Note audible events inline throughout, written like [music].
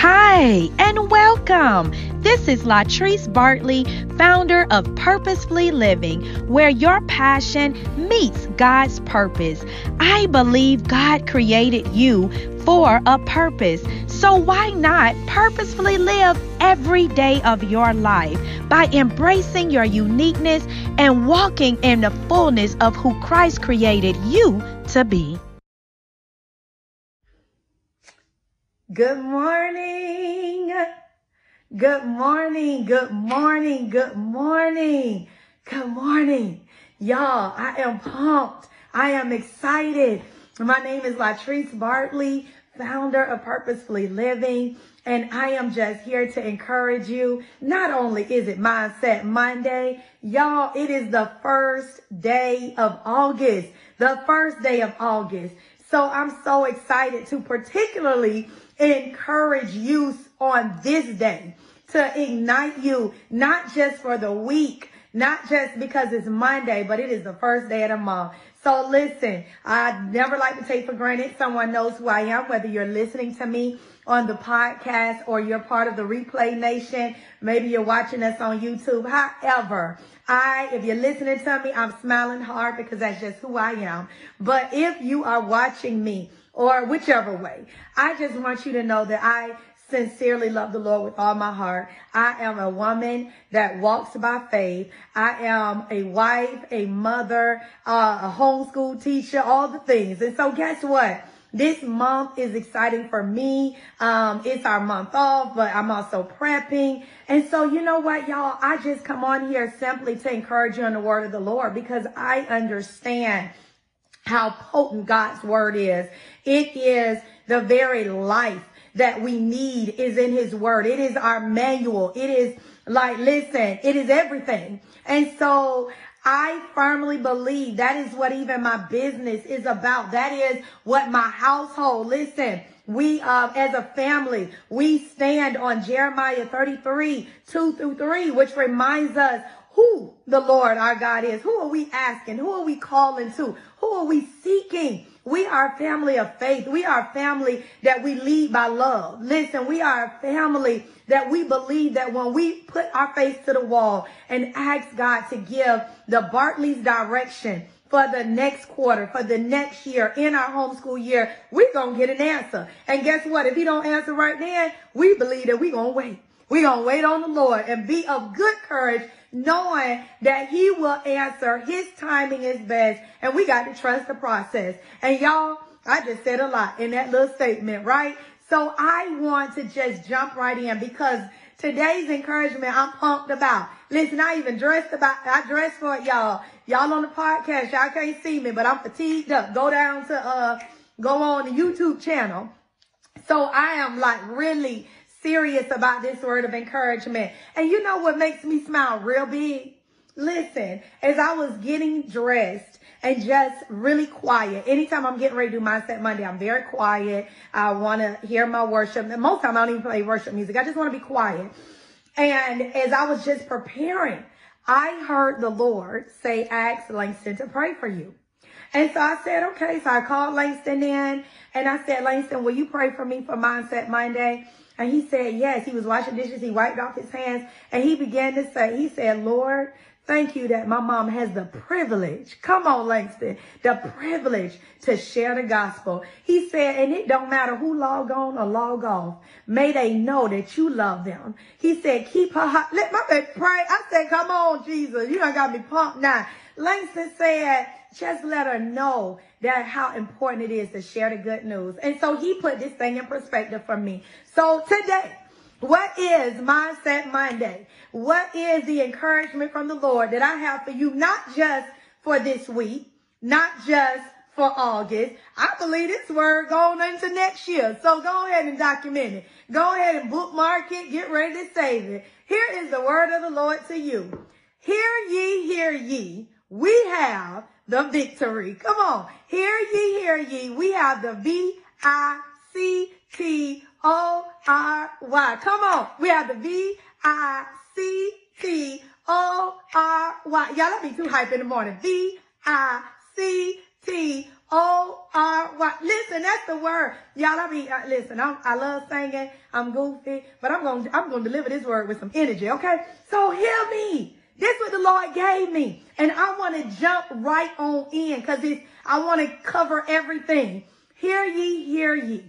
Hi, and welcome. This is Latrice Bartley, founder of Purposefully Living, where your passion meets God's purpose. I believe God created you for a purpose. So why not purposefully live every day of your life by embracing your uniqueness and walking in the fullness of who Christ created you to be? Good morning. Good morning. Good morning. Good morning. Good morning. Y'all, I am pumped. I am excited. My name is Latrice Bartley, founder of Purposefully Living. And I am just here to encourage you. Not only is it Mindset Monday, y'all, it is the first day of August. The first day of August. So I'm so excited to particularly encourage you on this day to ignite you, not just for the week, not just because it's Monday, but it is the first day of the month. So listen, I never like to take for granted someone knows who I am, whether you're listening to me on the podcast or you're part of the replay nation. Maybe you're watching us on YouTube. However, I, if you're listening to me, I'm smiling hard because that's just who I am. But if you are watching me or whichever way. I just want you to know that I sincerely love the Lord with all my heart. I am a woman that walks by faith. I am a wife, a mother, uh, a homeschool teacher, all the things. And so guess what? This month is exciting for me. Um, it's our month off, but I'm also prepping. And so, you know what, y'all? I just come on here simply to encourage you in the word of the Lord because I understand how potent God's word is. It is the very life that we need is in his word. It is our manual. It is like, listen, it is everything. And so I firmly believe that is what even my business is about. That is what my household, listen, we, uh, as a family, we stand on Jeremiah 33, 2 through 3, which reminds us who the Lord our God is. Who are we asking? Who are we calling to? Who are we seeking? We are a family of faith. We are a family that we lead by love. Listen, we are a family that we believe that when we put our face to the wall and ask God to give the Bartley's direction for the next quarter, for the next year, in our homeschool year, we're going to get an answer. And guess what? If he don't answer right then, we believe that we're going to wait. We're going to wait on the Lord and be of good courage knowing that he will answer. His timing is best. And we got to trust the process. And y'all, I just said a lot in that little statement, right? So I want to just jump right in because today's encouragement I'm pumped about. Listen, I even dressed about, I dressed for it, y'all. Y'all on the podcast, y'all can't see me, but I'm fatigued up. Go down to, uh, go on the YouTube channel. So I am like really serious about this word of encouragement. And you know what makes me smile real big? Listen, as I was getting dressed and just really quiet, anytime I'm getting ready to do Mindset Monday, I'm very quiet. I want to hear my worship. And most time I don't even play worship music. I just want to be quiet. And as I was just preparing, I heard the Lord say, ask Langston to pray for you. And so I said, okay. So I called Langston in and I said, Langston, will you pray for me for Mindset Monday? And he said, yes, he was washing dishes. He wiped off his hands and he began to say, he said, Lord, thank you that my mom has the privilege. Come on, Langston, the privilege to share the gospel. He said, and it don't matter who log on or log off. May they know that you love them. He said, keep her hot. Let my baby pray. I said, come on, Jesus. You done got me pumped now. Langston said, just let her know that how important it is to share the good news. And so he put this thing in perspective for me. So today, what is Mindset Monday? What is the encouragement from the Lord that I have for you, not just for this week, not just for August. I believe this word going into next year. So go ahead and document it. Go ahead and bookmark it. Get ready to save it. Here is the word of the Lord to you. Hear ye, hear ye. We have the victory. Come on. Hear ye, hear ye. We have the V-I-C-T-O-R-Y. Come on. We have the V-I-C-T-O-R-Y. Y'all, let me too hype in the morning. V-I-C-T-O-R-Y. Listen, that's the word. Y'all, I mean, uh, listen, I'm, I love singing. I'm goofy, but I'm going to, I'm going to deliver this word with some energy. Okay. So hear me. This is what the Lord gave me. And I want to jump right on in because I want to cover everything. Hear ye, hear ye.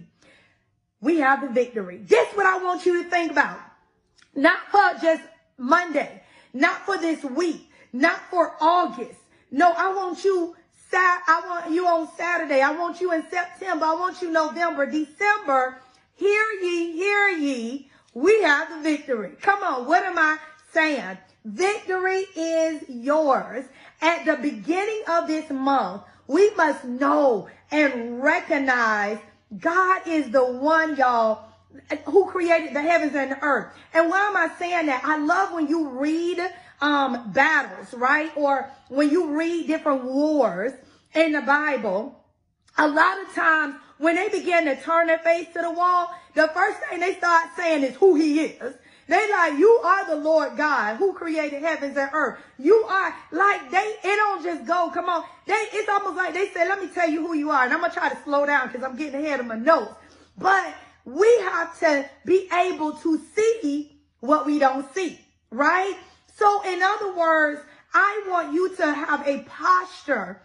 We have the victory. This what I want you to think about. Not for just Monday, not for this week, not for August. No, I want you Sat. I want you on Saturday. I want you in September. I want you November, December. Hear ye, hear ye. We have the victory. Come on. What am I saying? Victory is yours. At the beginning of this month, we must know and recognize God is the one, y'all, who created the heavens and the earth. And why am I saying that? I love when you read um, battles, right? Or when you read different wars in the Bible, a lot of times when they begin to turn their face to the wall, the first thing they start saying is who he is. They like, you are the Lord God who created heavens and earth. You are like they, it don't just go, come on. They, it's almost like they say, let me tell you who you are. And I'm going to try to slow down because I'm getting ahead of my notes. But we have to be able to see what we don't see, right? So in other words, I want you to have a posture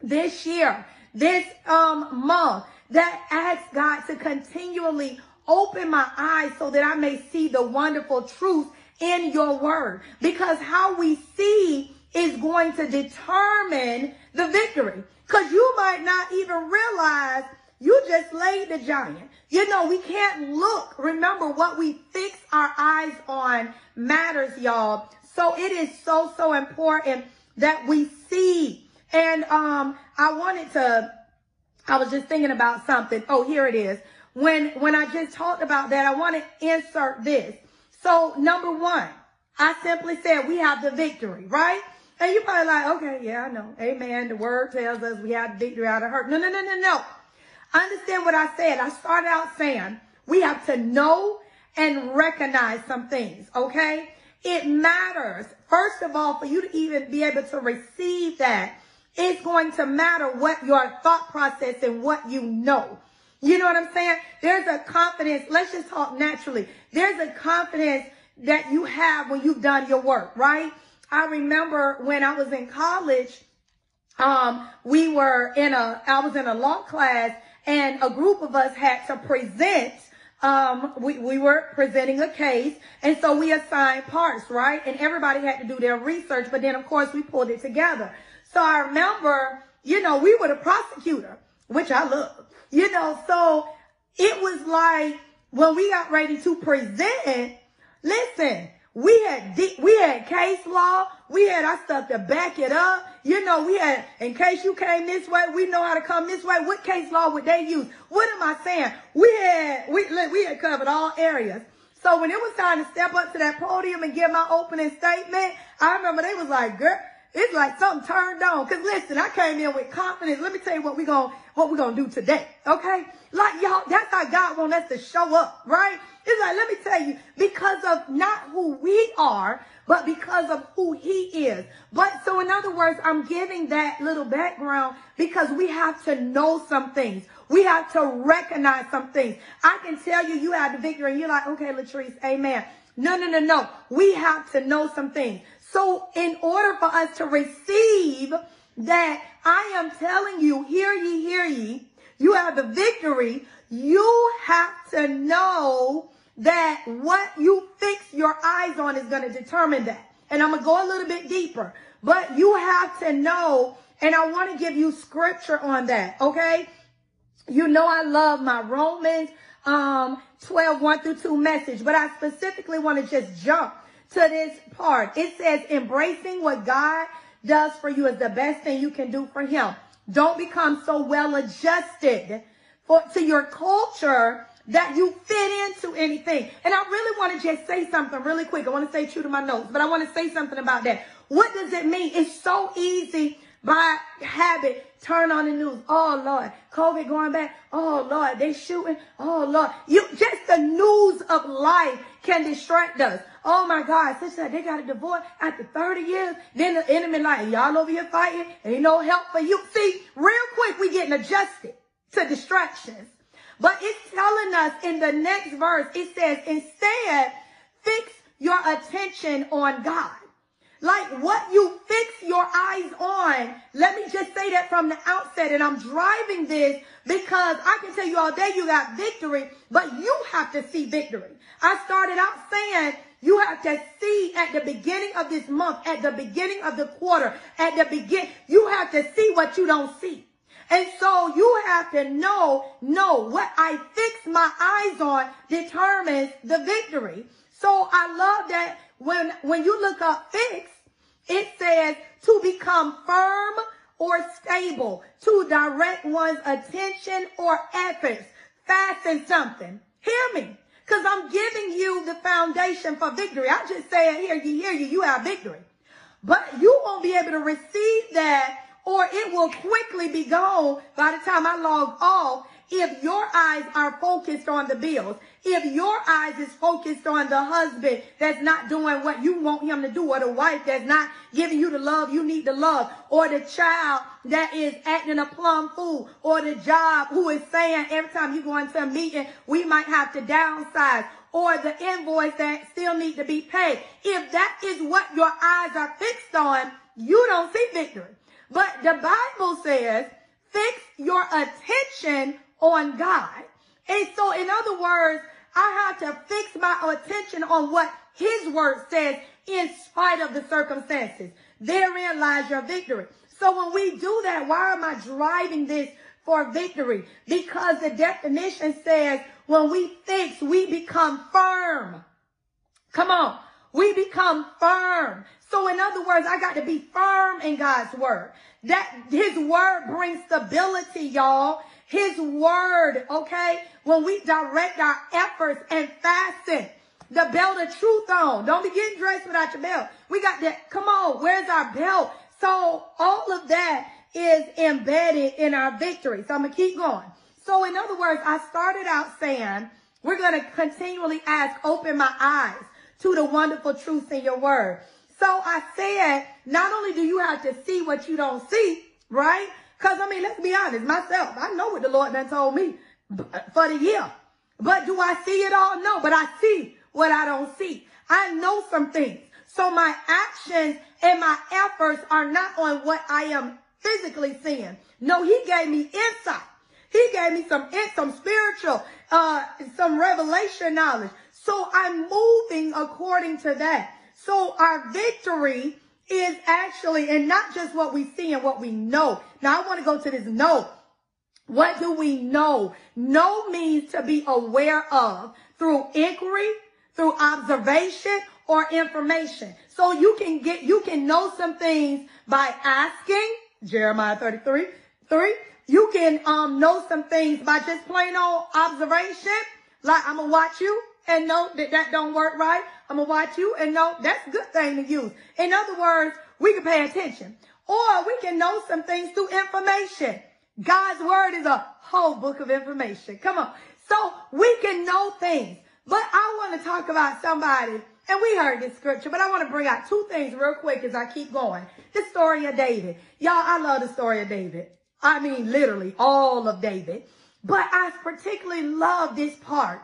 this year, this um, month that asks God to continually open my eyes so that I may see the wonderful truth in your word. Because how we see is going to determine the victory. Because you might not even realize you just laid the giant. You know, we can't look. Remember, what we fix our eyes on matters, y'all. So it is so, so important that we see. And um, I wanted to, I was just thinking about something. Oh, here it is. When when I just talked about that, I want to insert this. So number one, I simply said we have the victory, right? And you probably like, okay, yeah, I know. Amen. The word tells us we have victory out of hurt. No, no, no, no, no. Understand what I said. I started out saying we have to know and recognize some things, okay? It matters, first of all, for you to even be able to receive that. It's going to matter what your thought process and what you know. You know what I'm saying? There's a confidence. Let's just talk naturally. There's a confidence that you have when you've done your work, right? I remember when I was in college, um, we were in a, I was in a law class and a group of us had to present um, we, we were presenting a case, and so we assigned parts, right? And everybody had to do their research, but then of course we pulled it together. So I remember, you know, we were the prosecutor, which I love. You know, so it was like when we got ready to present, listen, we had we had case law, we had our stuff to back it up. You know, we had in case you came this way, we know how to come this way. What case law would they use? What am I saying? We had we we had covered all areas. So when it was time to step up to that podium and give my opening statement, I remember they was like, girl, it's like something turned on. Cause listen, I came in with confidence. Let me tell you what we going what we gonna do today. Okay? Like y'all, that's how God wants us to show up, right? It's like, let me tell you, because of not who we are, but because of who he is. But so in other words, I'm giving that little background because we have to know some things. We have to recognize some things. I can tell you, you have the victory and you're like, okay, Latrice, amen. No, no, no, no. We have to know some things. So in order for us to receive that I am telling you, hear ye, hear ye, you have the victory, you have to know that what you fix your eyes on is going to determine that. And I'm going to go a little bit deeper, but you have to know, and I want to give you scripture on that, okay? You know I love my Romans um 12, 1 through 2 message, but I specifically want to just jump to this part. It says, embracing what God does for you is the best thing you can do for him. Don't become so well adjusted for, to your culture that you fit into anything. And I really want to just say something really quick. I want to stay true to my notes, but I want to say something about that. What does it mean? It's so easy by habit, turn on the news. Oh Lord, COVID going back. Oh Lord, they shooting. Oh Lord, you just the news of life can distract us. Oh my God, sister, they got a divorce after 30 years. Then the enemy like, y'all over here fighting, ain't no help for you. See, real quick, we getting adjusted to distractions. But it's telling us in the next verse, it says, instead, fix your attention on God. Like what you fix your eyes on. Let me just say that from the outset. And I'm driving this because I can tell you all day you got victory, but you have to see victory. I started out saying you have to see at the beginning of this month, at the beginning of the quarter, at the begin, you have to see what you don't see. And so you have to know, know what I fix my eyes on determines the victory. So I love that when, when you look up fix, it says to become firm or stable, to direct one's attention or efforts, fasten something. Hear me. Cause I'm giving you the foundation for victory. I just say it here, you hear you, you have victory. But you won't be able to receive that or it will quickly be gone by the time I log off if your eyes are focused on the bills, if your eyes is focused on the husband that's not doing what you want him to do, or the wife that's not giving you the love you need to love, or the child that is acting a plum fool, or the job who is saying every time you go into a meeting, we might have to downsize, or the invoice that still need to be paid. If that is what your eyes are fixed on, you don't see victory. But the Bible says, fix your attention on God. And so, in other words, I have to fix my attention on what his word says in spite of the circumstances. Therein lies your victory. So when we do that, why am I driving this for victory? Because the definition says when we fix, we become firm. Come on. We become firm. So in other words, I got to be firm in God's word. That his word brings stability, y'all. His word, okay? When we direct our efforts and fasten the belt of truth on. Don't be getting dressed without your belt. We got that. Come on. Where's our belt? So all of that is embedded in our victory. So I'm going to keep going. So in other words, I started out saying, we're going to continually ask, open my eyes to the wonderful truths in your word. So I said, not only do you have to see what you don't see, right? Because, I mean, let's be honest, myself, I know what the Lord done told me for the year. But do I see it all? No, but I see what I don't see. I know some things. So my actions and my efforts are not on what I am physically seeing. No, he gave me insight. He gave me some, some spiritual, uh, some revelation knowledge. So I'm moving according to that. So our victory is actually, and not just what we see and what we know. Now I want to go to this know. What do we know? Know means to be aware of through inquiry, through observation or information. So you can get, you can know some things by asking, Jeremiah 33, 3. You can um, know some things by just plain old observation. Like I'm gonna watch you and know that that don't work right. I'm to watch you and know that's a good thing to use. In other words, we can pay attention. Or we can know some things through information. God's word is a whole book of information. Come on. So we can know things. But I want to talk about somebody, and we heard this scripture, but I want to bring out two things real quick as I keep going. The story of David. Y'all, I love the story of David. I mean, literally all of David. But I particularly love this part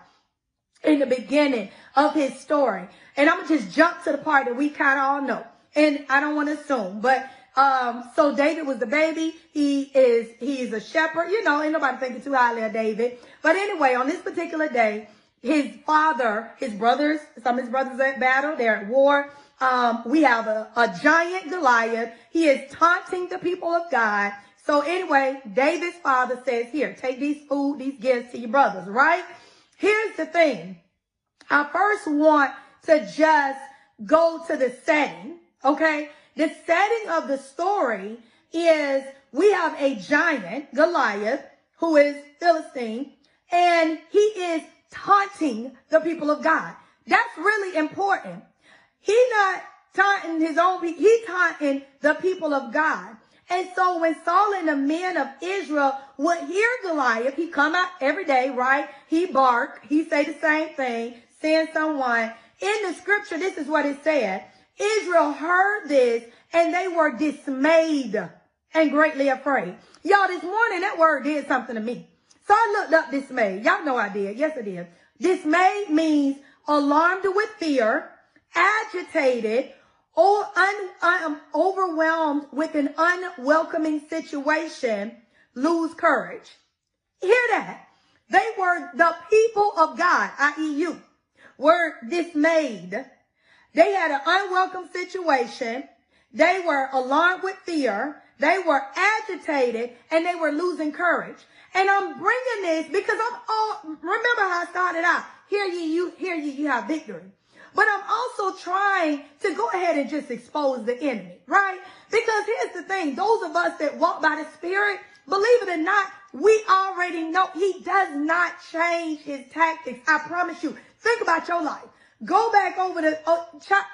in the beginning of his story. And I'm gonna just jump to the part that we kind of all know. And I don't want to assume, but um, so David was the baby. He is he is a shepherd. You know, ain't nobody thinking too highly of David. But anyway, on this particular day, his father, his brothers, some of his brothers at battle. They're at war. Um, we have a, a giant Goliath. He is taunting the people of God. So anyway, David's father says, here, take these food, these gifts to your brothers, right? Here's the thing. I first want to just go to the setting. Okay. The setting of the story is we have a giant, Goliath, who is Philistine, and he is taunting the people of God. That's really important. He not taunting his own people. He taunting the people of God. And so when Saul and the men of Israel would hear Goliath, he come out every day, right? He bark. He say the same thing, send someone. in the scripture, this is what it said. Israel heard this and they were dismayed and greatly afraid. Y'all, this morning that word did something to me. So I looked up dismay. Y'all know I did. Yes, I did. Dismay means alarmed with fear, agitated, or un, um, overwhelmed with an unwelcoming situation, lose courage. Hear that? They were the people of God, i.e. you, were dismayed. They had an unwelcome situation. They were alarmed with fear. They were agitated and they were losing courage. And I'm bringing this because I'm all, remember how I started out. Hear ye, you, hear ye, you have victory. But I'm also trying to go ahead and just expose the enemy, right? Because here's the thing. Those of us that walk by the spirit, believe it or not, we already know he does not change his tactics. I promise you. Think about your life. Go back over the, uh,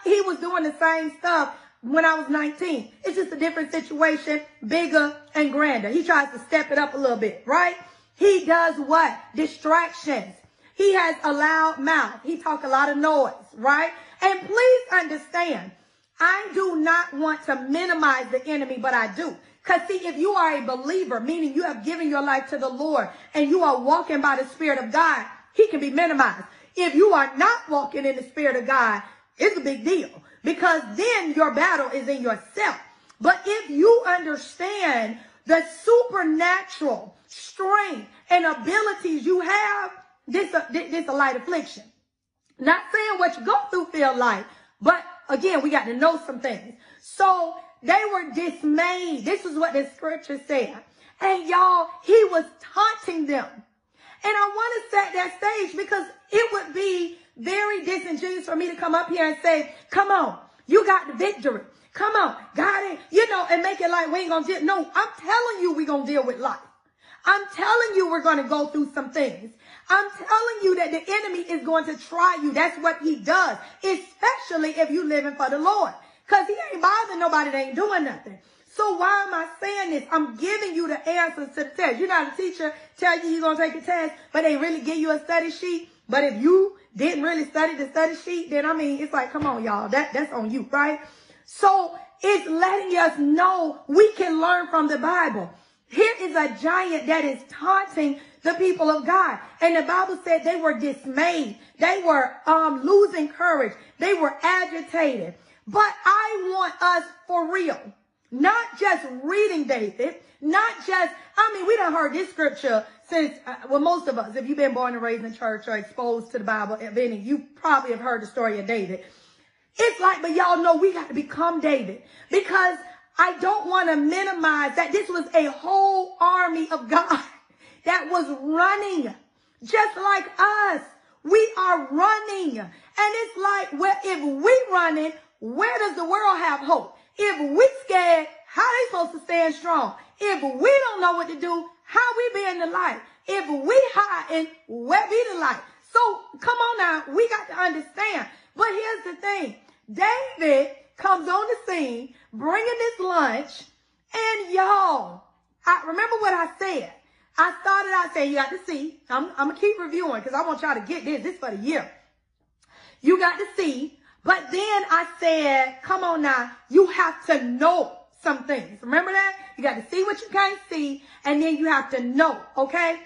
he was doing the same stuff when I was 19. It's just a different situation, bigger and grander. He tries to step it up a little bit, right? He does what? Distractions. He has a loud mouth. He talk a lot of noise, right? And please understand, I do not want to minimize the enemy, but I do. Because see, if you are a believer, meaning you have given your life to the Lord and you are walking by the Spirit of God, he can be minimized. If you are not walking in the Spirit of God, it's a big deal because then your battle is in yourself. But if you understand the supernatural strength and abilities you have, this uh, a, this a light affliction. Not saying what you go through feel like, but again, we got to know some things. So they were dismayed. This is what the scripture said. And y'all, he was taunting them. And I want to set that stage because it would be very disingenuous for me to come up here and say, come on, you got the victory. Come on, got it. You know, and make it like we ain't gonna deal. No, I'm telling you we gonna deal with life. I'm telling you we're gonna go through some things. I'm telling you that the enemy is going to try you. That's what he does, especially if you're living for the Lord. Cause he ain't bothering nobody that ain't doing nothing. So why am I saying this? I'm giving you the answers to the test. You're not a teacher tell you you're going to take a test, but they really give you a study sheet. But if you didn't really study the study sheet, then I mean, it's like, come on, y'all. That, that's on you, right? So it's letting us know we can learn from the Bible. Here is a giant that is taunting the people of God. And the Bible said they were dismayed. They were um, losing courage. They were agitated. But I want us for real. Not just reading David, not just, I mean, we don't heard this scripture since, uh, well, most of us, if you've been born and raised in church or exposed to the Bible, if any, you probably have heard the story of David. It's like, but y'all know we got to become David because I don't want to minimize that this was a whole army of God [laughs] that was running just like us. We are running. And it's like, well, if we running, where does the world have hope? If we scared, how they supposed to stand strong? If we don't know what to do, how we be in the light? If we hiding, where be the light? So come on now, we got to understand. But here's the thing. David comes on the scene, bringing this lunch, and y'all, I remember what I said. I started out saying, you got to see, I'm, I'm going to keep reviewing because I want y'all to get this. This for the year. You got to see but then I said, come on now, you have to know some things. Remember that? You got to see what you can't see, and then you have to know, okay?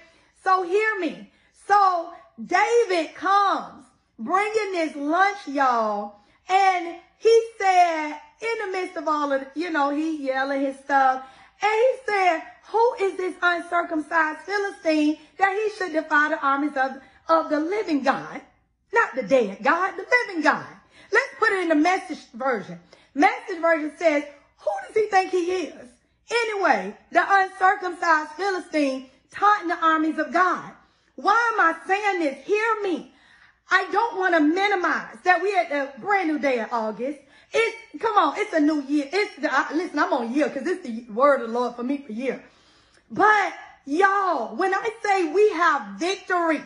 So hear me. So David comes bringing this lunch, y'all, and he said, in the midst of all of, you know, he yelling his stuff, and he said, who is this uncircumcised Philistine that he should defy the armies of, of the living God? Not the dead God, the living God. Let's put it in the message version. Message version says, who does he think he is? Anyway, the uncircumcised Philistine taunting the armies of God. Why am I saying this? Hear me. I don't want to minimize that we at the brand new day of August. It's, come on, it's a new year. It's the, I, listen, I'm on year because it's the word of the Lord for me for year. But y'all, when I say we have victory,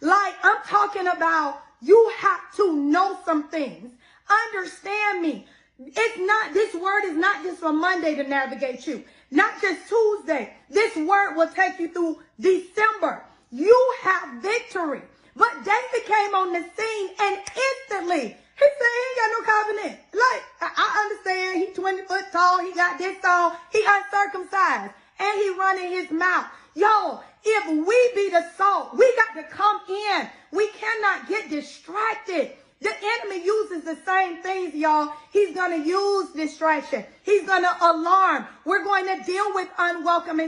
like I'm talking about you have to know some things. Understand me. It's not, this word is not just for Monday to navigate you. Not just Tuesday. This word will take you through December. You have victory But David came on the scene and instantly he said he ain't got no covenant. Like, I understand he 20 foot tall, he got this on, he uncircumcised, and he running his mouth. Yo, if we be the salt, we got to come in. We cannot get distracted. The enemy uses the same things, y'all. He's going to use distraction. He's going to alarm. We're going to deal with unwelcome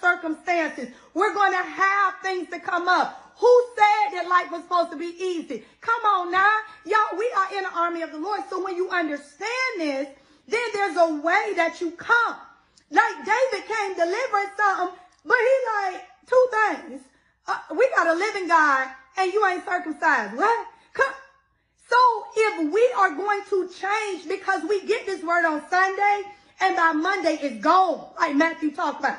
circumstances. We're going to have things to come up. Who said that life was supposed to be easy? Come on now. Y'all, we are in the army of the Lord. So when you understand this, then there's a way that you come. Like David came delivering something, but he like two things. Uh, we got a living God and you ain't circumcised. What? Come. So if we are going to change because we get this word on Sunday and by Monday it's gone, like Matthew talked about.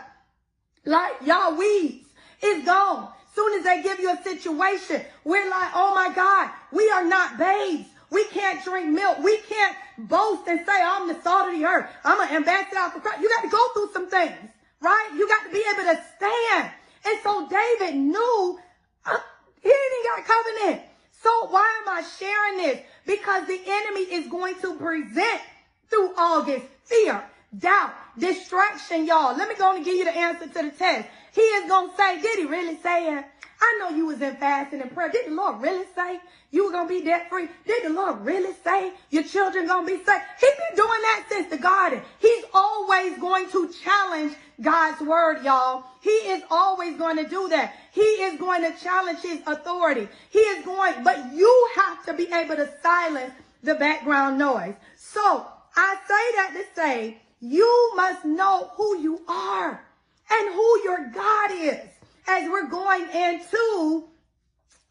Like y'all weeds, it's gone. Soon as they give you a situation, we're like, oh my God, we are not babes. We can't drink milk. We can't boast and say, I'm the salt of the earth. I'm an ambassador for Christ. You got to go through some things, right? You got to be able to stand. And so David knew uh, he didn't got covenant. So why am I sharing this? Because the enemy is going to present through August fear, doubt, distraction, y'all. Let me go and give you the answer to the test. He is going to say, did he really say it? I know you was in fasting and prayer. Did the Lord really say you were going to be debt free? Did the Lord really say your children going to be saved? He's been doing that since the garden. He's always going to challenge God's word, y'all. He is always going to do that. He is going to challenge his authority. He is going, but you have to be able to silence the background noise. So I say that to say, you must know who you are and who your God is as we're going into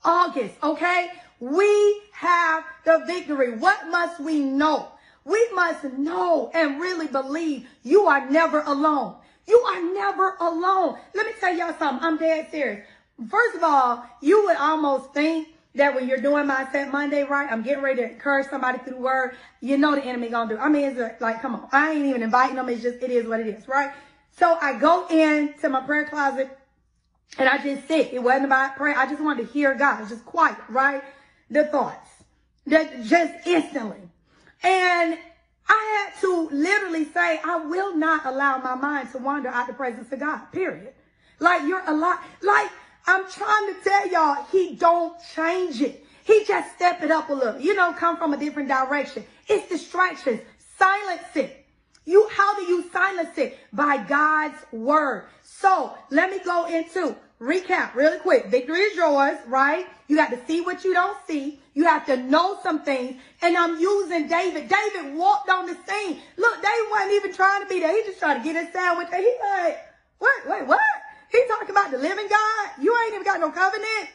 August, okay? We have the victory. What must we know? We must know and really believe you are never alone. You are never alone. Let me tell y'all something. I'm dead serious. First of all, you would almost think that when you're doing Mindset Monday, right? I'm getting ready to encourage somebody through the word. You know the enemy gonna do. I mean, it's like, come on. I ain't even inviting them. It's just, it is what it is, right? So I go into my prayer closet and I just sit. It wasn't about prayer. I just wanted to hear God. Just quiet, right? The thoughts. That just instantly. And I had to literally say, I will not allow my mind to wander out of the presence of God, period. Like you're a lot, like I'm trying to tell y'all, he don't change it. He just step it up a little, you know, come from a different direction. It's distractions. Silence it. You, how do you silence it? By God's word. So let me go into recap really quick. Victory is yours, right? You got to see what you don't see. You have to know some things. And I'm using David. David walked on the scene. Look, David wasn't even trying to be there. He just trying to get his sandwich. And he like, what, wait, what? He talking about the living God? You ain't even got no covenant.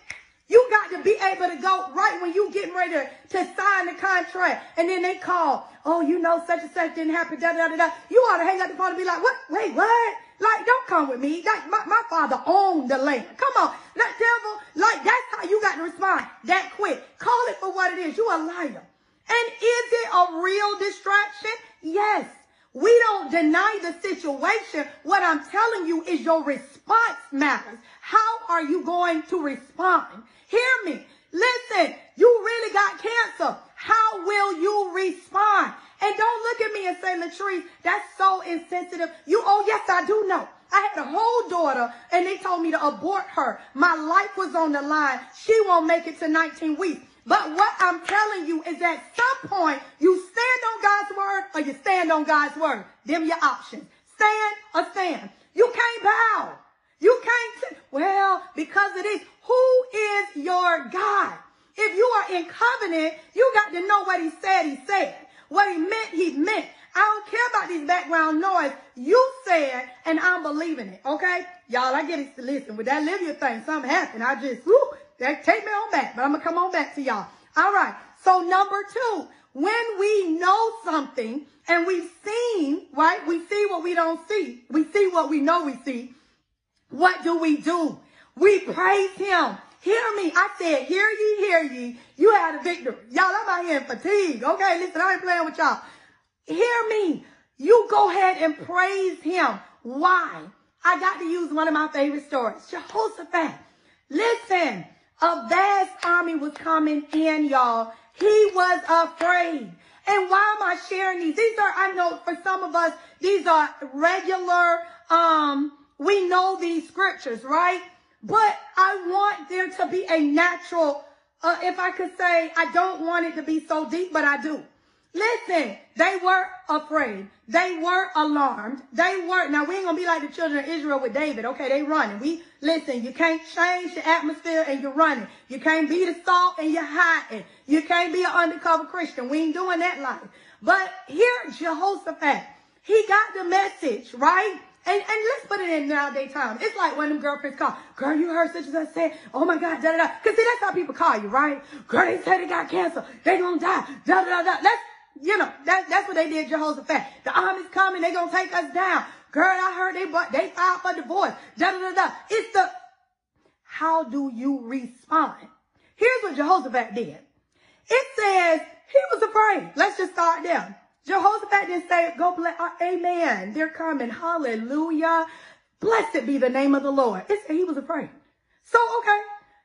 You got to be able to go right when you getting ready to, to sign the contract. And then they call, oh, you know, such and such didn't happen, da, da, da, da. You ought to hang up the phone and be like, what? Wait, what? Like, don't come with me. Like, my, my father owned the land. Come on. That devil, like, that's how you got to respond that quick. Call it for what it is. You a liar. And is it a real distraction? Yes. We don't deny the situation. What I'm telling you is your response matters. How are you going to respond? Hear me. Listen, you really got cancer. How will you respond? And don't look at me and say, Latrice, that's so insensitive. You, oh, yes, I do know. I had a whole daughter and they told me to abort her. My life was on the line. She won't make it to 19 weeks. But what I'm telling you is at some point, you stand on God's word or you stand on God's word. Them your options. Stand or stand. You can't bow. You can't, well, because it is, who is your God? If you are in covenant, you got to know what he said, he said. What he meant, he meant. I don't care about these background noise. You said, and I'm believing it. Okay? Y'all, I get it. Listen, with that Livia thing, something happened. I just, whoo, that take me on back, but I'm gonna come on back to y'all. All right. So number two, when we know something and we've seen, right? We see what we don't see. We see what we know we see. What do we do? We praise him. Hear me. I said, hear ye, hear ye. You had a victory. Y'all, I'm out here in fatigue. Okay, listen, I ain't playing with y'all. Hear me. You go ahead and praise him. Why? I got to use one of my favorite stories. Jehoshaphat. Listen, a vast army was coming in, y'all, he was afraid. And why am I sharing these? These are, I know for some of us, these are regular, um, we know these scriptures, right? But I want there to be a natural, uh, if I could say, I don't want it to be so deep, but I do. Listen, they were afraid. They were alarmed. They were, now we ain't gonna be like the children of Israel with David. Okay, they running. We, listen, you can't change the atmosphere and you're running. You can't be the salt and you're hiding. You can't be an undercover Christian. We ain't doing that life. But here, Jehoshaphat, he got the message, right? And, and let's put it in nowadays time. It's like when them girlfriends call, girl, you heard such and such say, oh my God, da da da. Cause see, that's how people call you, right? Girl, they said they got cancer. They gonna die. Da da da da. Let's you know, that, that's what they did Jehoshaphat. The army's coming, they gonna take us down. Girl, I heard they but they filed for divorce. Da da da da. It's the how do you respond? Here's what Jehoshaphat did. It says he was afraid. Let's just start there. Jehoshaphat didn't say, go bless, uh, amen. They're coming. Hallelujah. Blessed be the name of the Lord. It said he was afraid. So, okay.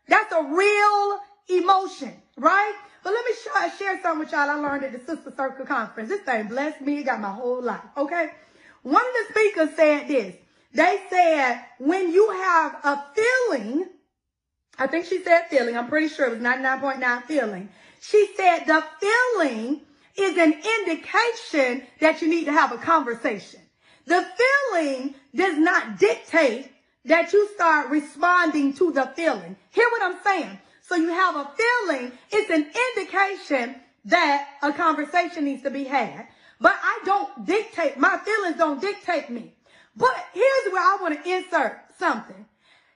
That's a real emotion, right? But let me share, share something with y'all I learned at the Sister Circle Conference. This thing blessed me. It got my whole life. Okay. One of the speakers said this. They said, when you have a feeling, I think she said feeling. I'm pretty sure it was 99.9 feeling. She said the feeling is an indication that you need to have a conversation. The feeling does not dictate that you start responding to the feeling. Hear what I'm saying? So you have a feeling, it's an indication that a conversation needs to be had. But I don't dictate, my feelings don't dictate me. But here's where I want to insert something.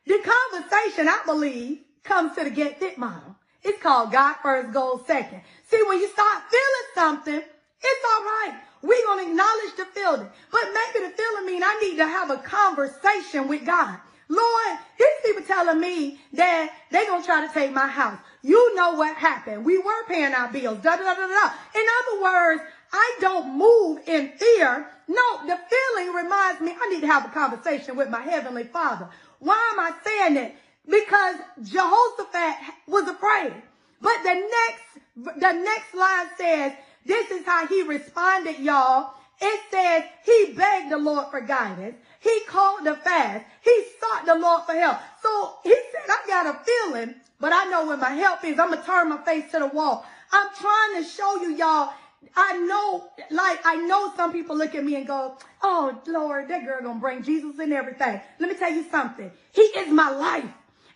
The conversation, I believe, comes to the get fit model. It's called God first, goal second. See, when you start feeling something, it's all right. We're going to acknowledge the feeling. But maybe the feeling mean I need to have a conversation with God. Lord, these people telling me that they gonna try to take my house. You know what happened. We were paying our bills. Da, da, da, da, da. In other words, I don't move in fear. No, the feeling reminds me I need to have a conversation with my heavenly father. Why am I saying that? Because Jehoshaphat was afraid. But the next, the next line says, this is how he responded, y'all. It says he begged the Lord for guidance. He called the fast. He sought the Lord for help. So he said, I got a feeling, but I know where my help is. I'm going to turn my face to the wall. I'm trying to show you y'all. I know, like, I know some people look at me and go, oh, Lord, that girl gonna bring Jesus and everything. Let me tell you something. He is my life.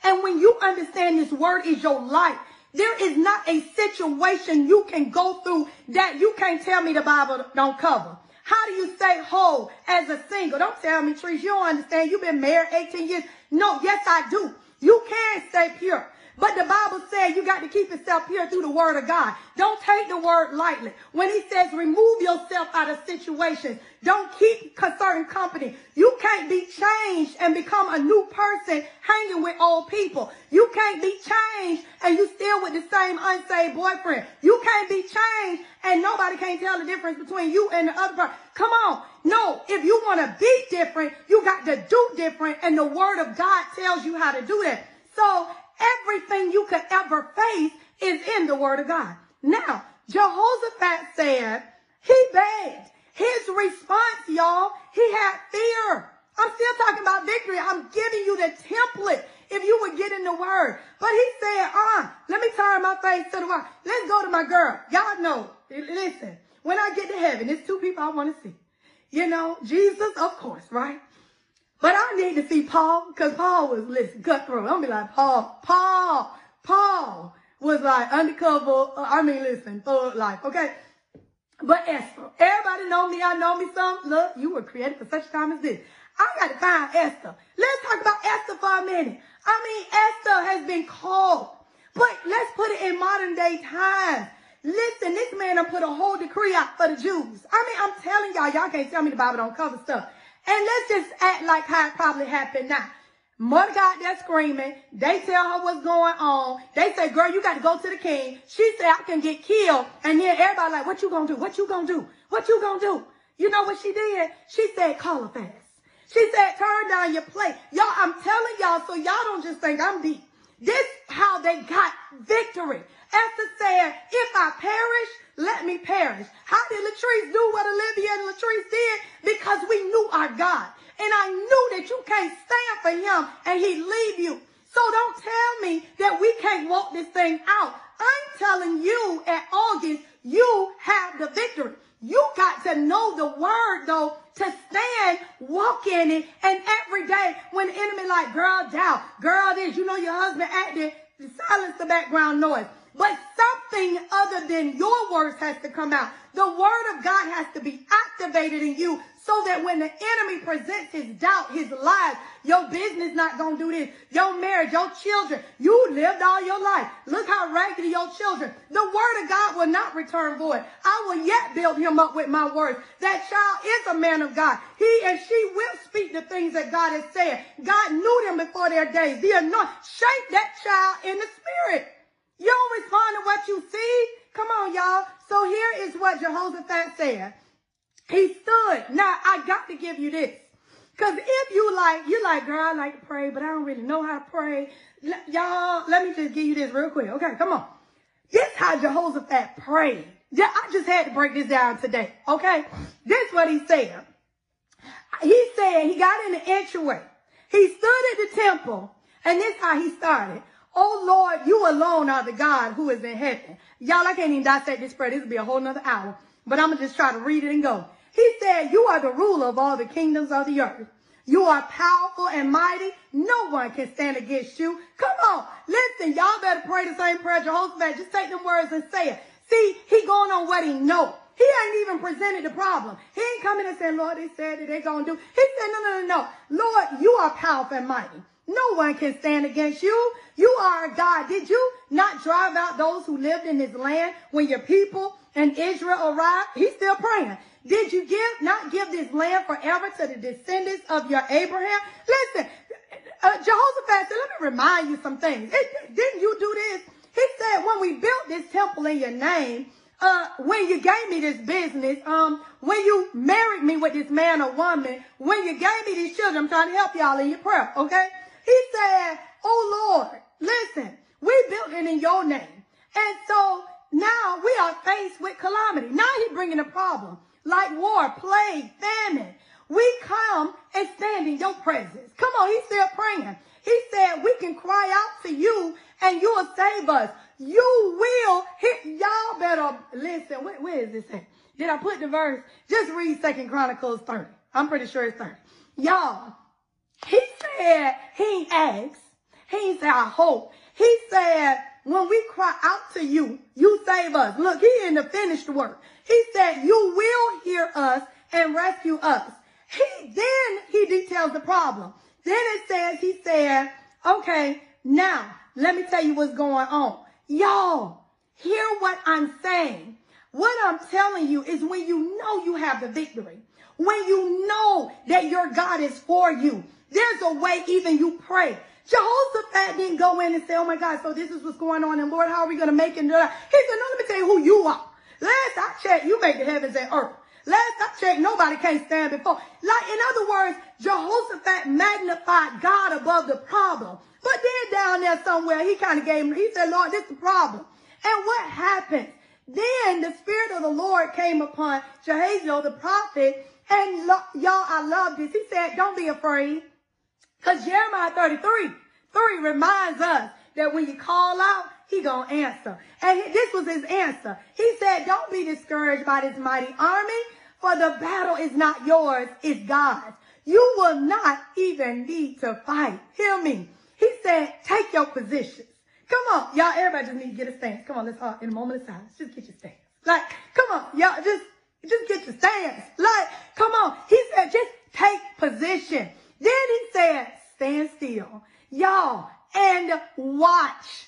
And when you understand this word is your life, there is not a situation you can go through that you can't tell me the Bible don't cover. How do you stay whole as a single? Don't tell me, Trees, you don't understand. You've been married 18 years. No, yes, I do. You can stay pure. But the Bible says you got to keep yourself pure through the word of God. Don't take the word lightly. When he says remove yourself out of situations, don't keep certain company. You can't be changed and become a new person hanging with old people. You can't be changed and you still with the same unsaved boyfriend. You can't be changed and nobody can tell the difference between you and the other person. Come on. No, if you want to be different, you got to do different and the word of God tells you how to do that. So Everything you could ever face is in the word of God. Now, Jehoshaphat said he begged. His response, y'all, he had fear. I'm still talking about victory. I'm giving you the template if you would get in the word. But he said, uh, let me turn my face to the word. Let's go to my girl. Y'all know, listen, when I get to heaven, there's two people I want to see. You know, Jesus, of course, right? But I need to see Paul because Paul was, listen, cutthroat. I'm gonna be like, Paul, Paul, Paul was like undercover. Uh, I mean, listen, thug life, okay? But Esther, everybody know me. I know me some. Look, you were created for such time as this. I got to find Esther. Let's talk about Esther for a minute. I mean, Esther has been called, but let's put it in modern day times. Listen, this man done put a whole decree out for the Jews. I mean, I'm telling y'all, y'all can't tell me the Bible don't cover stuff. And let's just act like how it probably happened now. Mordecai there screaming. They tell her what's going on. They say, girl, you got to go to the king. She said, I can get killed. And then everybody like, what you gonna do? What you gonna do? What you gonna do? You know what she did? She said, call a fast. She said, turn down your plate. Y'all, I'm telling y'all, so y'all don't just think I'm deep. This how they got victory. Esther said, if I perish, let me perish. How did Latrice do what Olivia and Latrice did? Because we knew our God. And I knew that you can't stand for him and he leave you. So don't tell me that we can't walk this thing out. I'm telling you at August, you have the victory. You got to know the word though to stand, walk in it, and every day when the enemy like, girl, doubt, girl, this, you know your husband acted, silence the background noise. But something other than your words has to come out. The word of God has to be activated in you so that when the enemy presents his doubt, his lies, your business not gonna do this, your marriage, your children, you lived all your life. Look how raggedy your children. The word of God will not return void. I will yet build him up with my words. That child is a man of God. He and she will speak the things that God has said. God knew them before their days. The anointing, shape that child in the spirit. You don't respond to what you see. Come on, y'all. So here is what Jehoshaphat said. He stood. Now I got to give you this. Cause if you like, you like, girl, I like to pray, but I don't really know how to pray. L- y'all, let me just give you this real quick. Okay, come on. This how Jehoshaphat prayed. Yeah, I just had to break this down today. Okay, this what he said. He said he got in the entryway. He stood at the temple, and this how he started. Oh Lord, you alone are the God who is in heaven. Y'all, I can't even dissect this prayer. This will be a whole nother hour, but I'm gonna just try to read it and go. He said, you are the ruler of all the kingdoms of the earth. You are powerful and mighty. No one can stand against you. Come on. Listen, y'all better pray the same prayer Jehoshaphat. Just take them words and say it. See, he going on what he know. He ain't even presented the problem. He ain't coming and saying, Lord, they said that they gonna do. He said, no, no, no, no. Lord, you are powerful and mighty. No one can stand against you. You are a God. Did you not drive out those who lived in this land when your people and Israel arrived? He's still praying. Did you give not give this land forever to the descendants of your Abraham? Listen, uh, Jehoshaphat said, let me remind you some things. It, didn't you do this? He said, when we built this temple in your name, uh, when you gave me this business, um, when you married me with this man or woman, when you gave me these children, I'm trying to help y'all in your prayer, okay? He said, oh Lord, listen, we built it in your name. And so now we are faced with calamity. Now he's bringing a problem like war, plague, famine. We come and stand in your presence. Come on, he's still praying. He said, we can cry out to you and you will save us. You will hit, y'all better listen. Where, where is this at? Did I put the verse? Just read Second Chronicles 30. I'm pretty sure it's 30. Y'all, he said, he asked, he said, I hope. He said, when we cry out to you, you save us. Look, he in the finished work. He said, you will hear us and rescue us. He, then he details the problem. Then it says, he said, okay, now let me tell you what's going on. Y'all, hear what I'm saying. What I'm telling you is when you know you have the victory, when you know that your God is for you, there's a way even you pray. Jehoshaphat didn't go in and say, oh my God, so this is what's going on. And Lord, how are we going to make it? He said, no, let me tell you who you are. Last I checked, you make the heavens and earth. Last I checked, nobody can't stand before. Like, in other words, Jehoshaphat magnified God above the problem. But then down there somewhere, he kind of gave him, he said, Lord, this is the problem. And what happened? Then the Spirit of the Lord came upon Jahaziel, the prophet, and y'all, I love this. He said, don't be afraid. Because Jeremiah 33, 3 reminds us that when you call out, he gonna answer. And this was his answer. He said, don't be discouraged by this mighty army, for the battle is not yours, it's God's. You will not even need to fight. Hear me. He said, take your positions. Come on, y'all, everybody just need to get a stance. Come on, let's talk in a moment of silence. Just get your stance. Like, come on, y'all, just, just get your stance. Like, come on. He said, just take position. Then he said, stand still. Y'all, and watch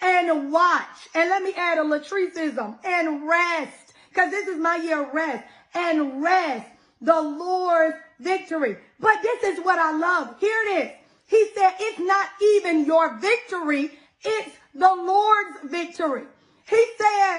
and watch. And let me add a Latricism and rest. Because this is my year of rest. And rest the Lord's victory. But this is what I love. Here it is. He said, it's not even your victory. It's the Lord's victory. He said,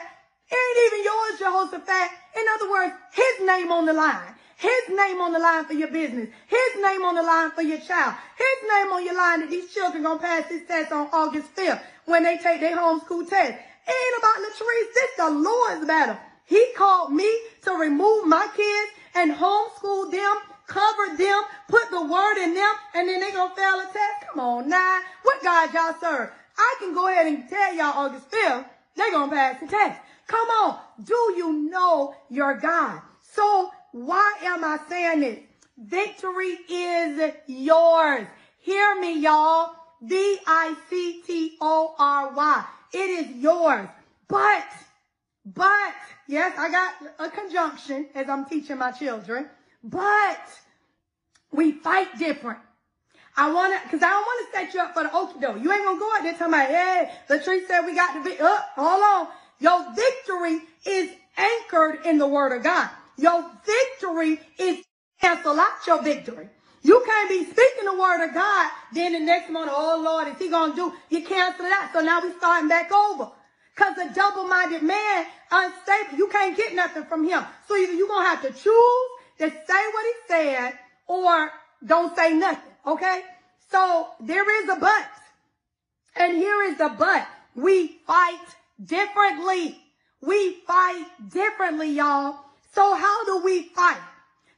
It ain't even yours, Jehoshaphat. In other words, his name on the line. His name on the line for your business. His name on the line for your child. His name on your line that these children gonna pass this test on August 5th when they take their homeschool test. Ain't about Latrice. This the Lord's battle. He called me to remove my kids and homeschool them, cover them, put the word in them, and then they gonna fail a test. Come on now. What God y'all serve? I can go ahead and tell y'all August 5th, they gonna pass the test. Come on. Do you know your God? So why am I saying this? Victory is yours. Hear me, y'all. V-I-C-T-O-R-Y. It is yours. But, but, yes, I got a conjunction as I'm teaching my children, but we fight different. I want to, cause I don't want to set you up for the okie doke. You ain't gonna go out there talking about, hey, Latrice said we got the, vi- uh, hold on. Your victory is anchored in the word of God. Your victory is cancel out your victory. You can't be speaking the word of God. Then the next morning, oh Lord, is he going to do? You cancel it out. So now we starting back over. Cause a double-minded man, unstable, you can't get nothing from him. So either you're going to have to choose to say what he said or don't say nothing. Okay. So there is a but. And here is the but. We fight differently. We fight differently, y'all. So how do we fight?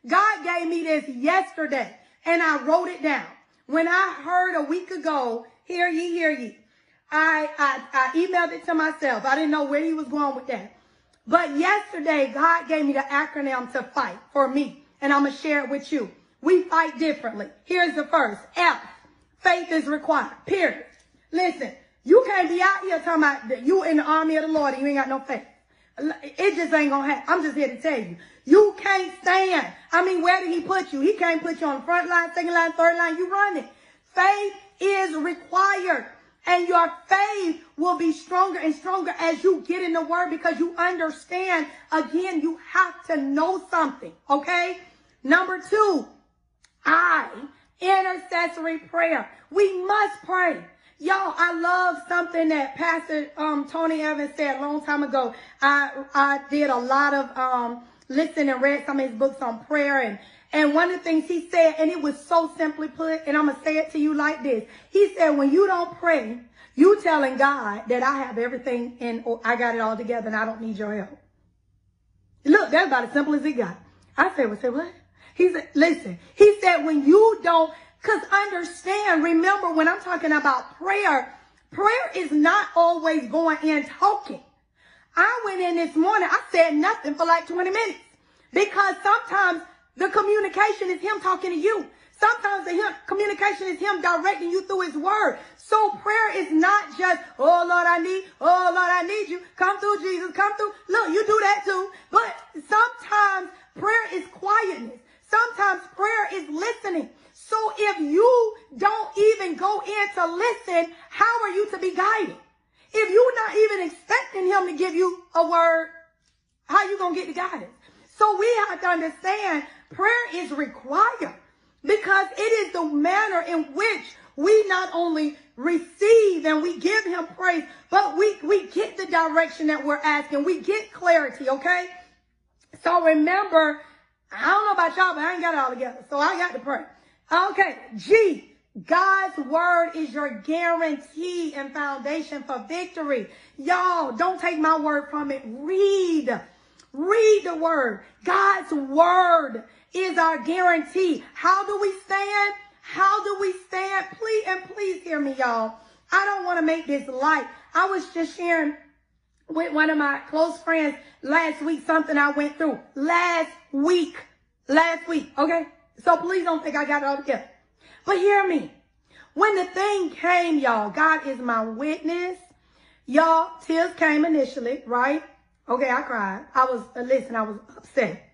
God gave me this yesterday and I wrote it down. When I heard a week ago, hear ye, hear ye. I, I, I emailed it to myself. I didn't know where he was going with that. But yesterday, God gave me the acronym to fight for me. And I'm going to share it with you. We fight differently. Here's the first. F. Faith is required. Period. Listen, you can't be out here talking about you in the army of the Lord and you ain't got no faith. It just ain't gonna happen. I'm just here to tell you. You can't stand. I mean, where did he put you? He can't put you on the front line, second line, third line. You run it. Faith is required. And your faith will be stronger and stronger as you get in the word because you understand. Again, you have to know something. Okay. Number two, I, intercessory prayer. We must pray. Y'all, I love something that Pastor um, Tony Evans said a long time ago. I I did a lot of um, listening and read some of his books on prayer and and one of the things he said, and it was so simply put, and I'm gonna say it to you like this. He said, when you don't pray, you telling God that I have everything and I got it all together and I don't need your help. Look, that's about as simple as it got. I said, well, say what? He said, listen, he said, when you don't because understand, remember when I'm talking about prayer, prayer is not always going in talking. I went in this morning, I said nothing for like 20 minutes because sometimes the communication is him talking to you. Sometimes the him, communication is him directing you through his word. So prayer is not just, oh Lord, I need, oh Lord, I need you. Come through, Jesus, come through. Look, you do that too. But sometimes prayer is quietness. Sometimes prayer is listening. So if you don't even go in to listen, how are you to be guided? If you're not even expecting him to give you a word, how you going to get the guidance? So we have to understand prayer is required because it is the manner in which we not only receive and we give him praise, but we, we get the direction that we're asking. We get clarity, okay? So remember, I don't know about y'all, but I ain't got it all together. So I got to pray. Okay, G. God's word is your guarantee and foundation for victory. Y'all, don't take my word from it. Read. Read the word. God's word is our guarantee. How do we stand? How do we stand? Please and please hear me, y'all. I don't want to make this light. I was just sharing with one of my close friends last week something I went through. Last week. Last week. Okay. So please don't think I got it all together. But hear me. When the thing came, y'all, God is my witness. Y'all, tears came initially, right? Okay, I cried. I was, uh, listen, I was upset.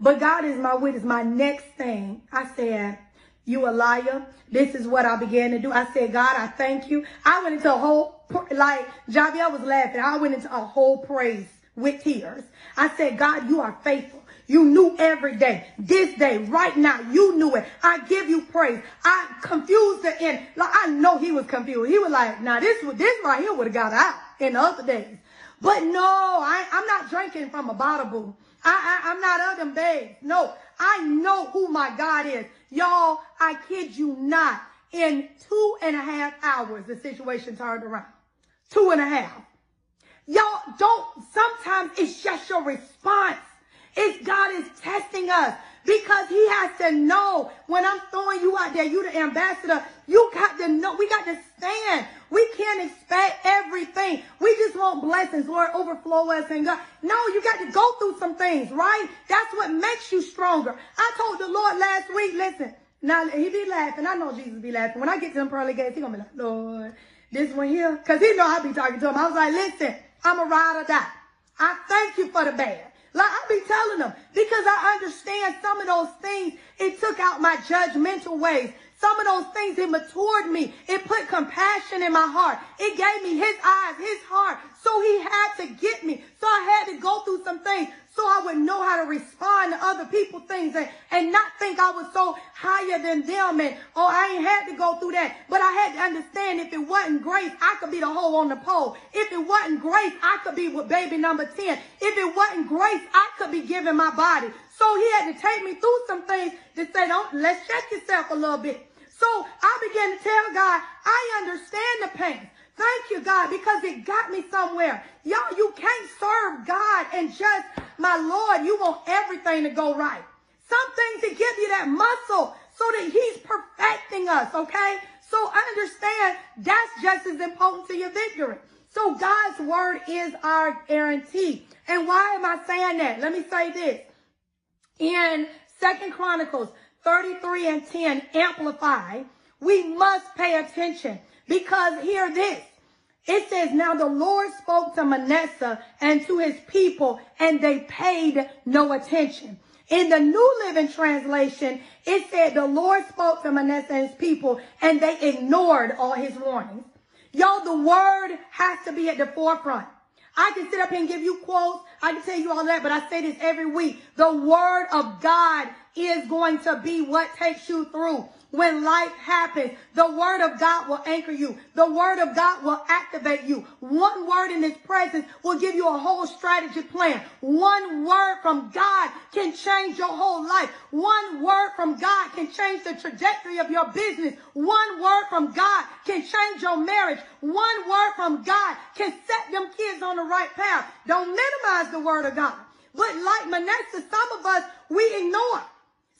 But God is my witness. My next thing, I said, you a liar. This is what I began to do. I said, God, I thank you. I went into a whole, like, Javier was laughing. I went into a whole praise with tears. I said, God, you are faithful. You knew every day. This day, right now, you knew it. I give you praise. I confused the end. Like I know he was confused. He was like, now this this right here would have got out in the other days. But no, I, I'm not drinking from a bottle, boo. I, I, I'm not of them babes. No, I know who my God is. Y'all, I kid you not. In two and a half hours, the situation turned around. Two and a half. Y'all don't, sometimes it's just your response. God is testing us because he has to know when I'm throwing you out there, you the ambassador, you got to know, we got to stand. We can't expect everything. We just want blessings, Lord, overflow us and God. No, you got to go through some things, right? That's what makes you stronger. I told the Lord last week, listen, now he be laughing. I know Jesus be laughing. When I get to them pearly gates, he gonna be like, Lord, this one here. Cause he know I be talking to him. I was like, listen, I'm a ride or die. I thank you for the bad. Like I be telling them because I understand some of those things. It took out my judgmental ways. Some of those things, it matured me. It put compassion in my heart. It gave me his eyes, his heart. So he had to get me. So I had to go through some things so I would know how to respond to other people things and, and not think I was so higher than them and, oh, I ain't had to go through that. But I had to understand if it wasn't grace, I could be the hole on the pole. If it wasn't grace, I could be with baby number 10. If it wasn't grace, I could be giving my body. So he had to take me through some things to say, don't, let's check yourself a little bit. So I began to tell God, I understand the pain. Thank you, God, because it got me somewhere. Y'all, you can't serve God and just, my Lord, you want everything to go right. Some things to give you that muscle so that he's perfecting us, okay? So understand that's just as important to your victory. So God's word is our guarantee. And why am I saying that? Let me say this. In Second Chronicles 33 and 10, amplify, we must pay attention because hear this. It says, now the Lord spoke to Manasseh and to his people and they paid no attention. In the New Living Translation, it said the Lord spoke to Manasseh and his people and they ignored all his warnings. Y'all, the word has to be at the forefront. I can sit up and give you quotes. I can tell you all that, but I say this every week. The word of God is going to be what takes you through when life happens. The word of God will anchor you. The word of God will activate you. One word in his presence will give you a whole strategy plan. One word from God can change your whole life. One word from God can change the trajectory of your business. One word from God can change your marriage. One word from God can set them kids on the right path. Don't minimize the word of God. But like Manasseh, some of us, we ignore.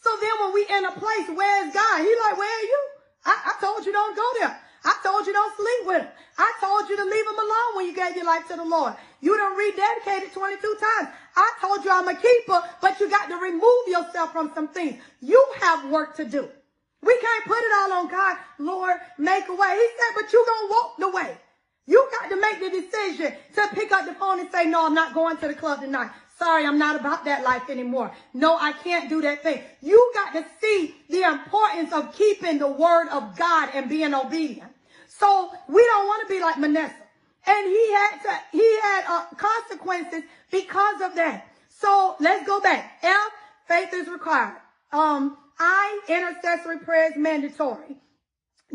So then when we in a place, where's God? He like, where are you? I, I told you don't go there. I told you don't sleep with him. I told you to leave him alone when you gave your life to the Lord. You done rededicated 22 times. I told you I'm a keeper, but you got to remove yourself from some things. You have work to do. We can't put it all on God. Lord, make a way. He said, but you gonna walk the way. You got to make the decision to pick up the phone and say, no, I'm not going to the club tonight. Sorry, I'm not about that life anymore. No, I can't do that thing. You got to see the importance of keeping the word of God and being obedient. So we don't want to be like Manasseh. And he had to, he had uh, consequences because of that. So let's go back. F, faith is required. Um, I, intercessory prayer is mandatory.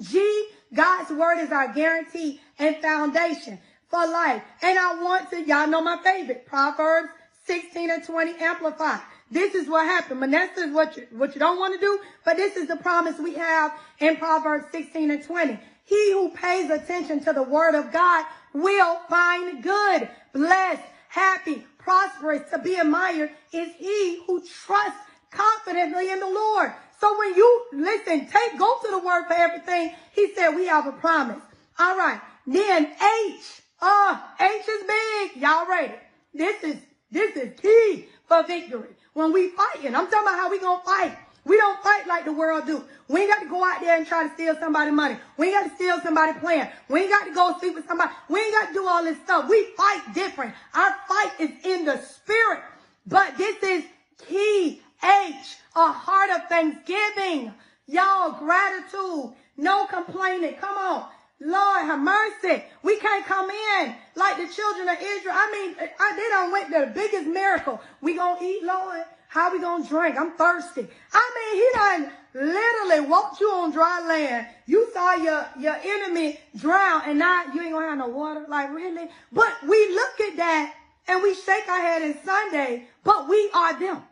G, God's word is our guarantee and foundation for life. And I want to, y'all know my favorite, Proverbs 16 and 20 amplified. This is what happened. Manasseh is what you, what you don't want to do, but this is the promise we have in Proverbs 16 and 20. He who pays attention to the word of God will find good, blessed, happy, prosperous, to be admired is he who trusts confidently in the Lord. So when you listen, take, go to the word for everything. He said, we have a promise. All right. Then H. Oh, H is big. Y'all ready? This is this is key for victory. When we fighting, I'm talking about how we gonna fight. We don't fight like the world do. We ain't got to go out there and try to steal somebody's money. We ain't got to steal somebody's plan. We ain't got to go sleep with somebody. We ain't got to do all this stuff. We fight different. Our fight is in the spirit. But this is key. H, a heart of thanksgiving. Y'all, gratitude. No complaining. Come on. Lord have mercy. We can't come in like the children of Israel. I mean, I, they don't went the biggest miracle. We gonna eat, Lord. How we gonna drink? I'm thirsty. I mean, he done literally walked you on dry land. You saw your, your enemy drown and now you ain't gonna have no water. Like really? But we look at that and we shake our head in Sunday, but we are them.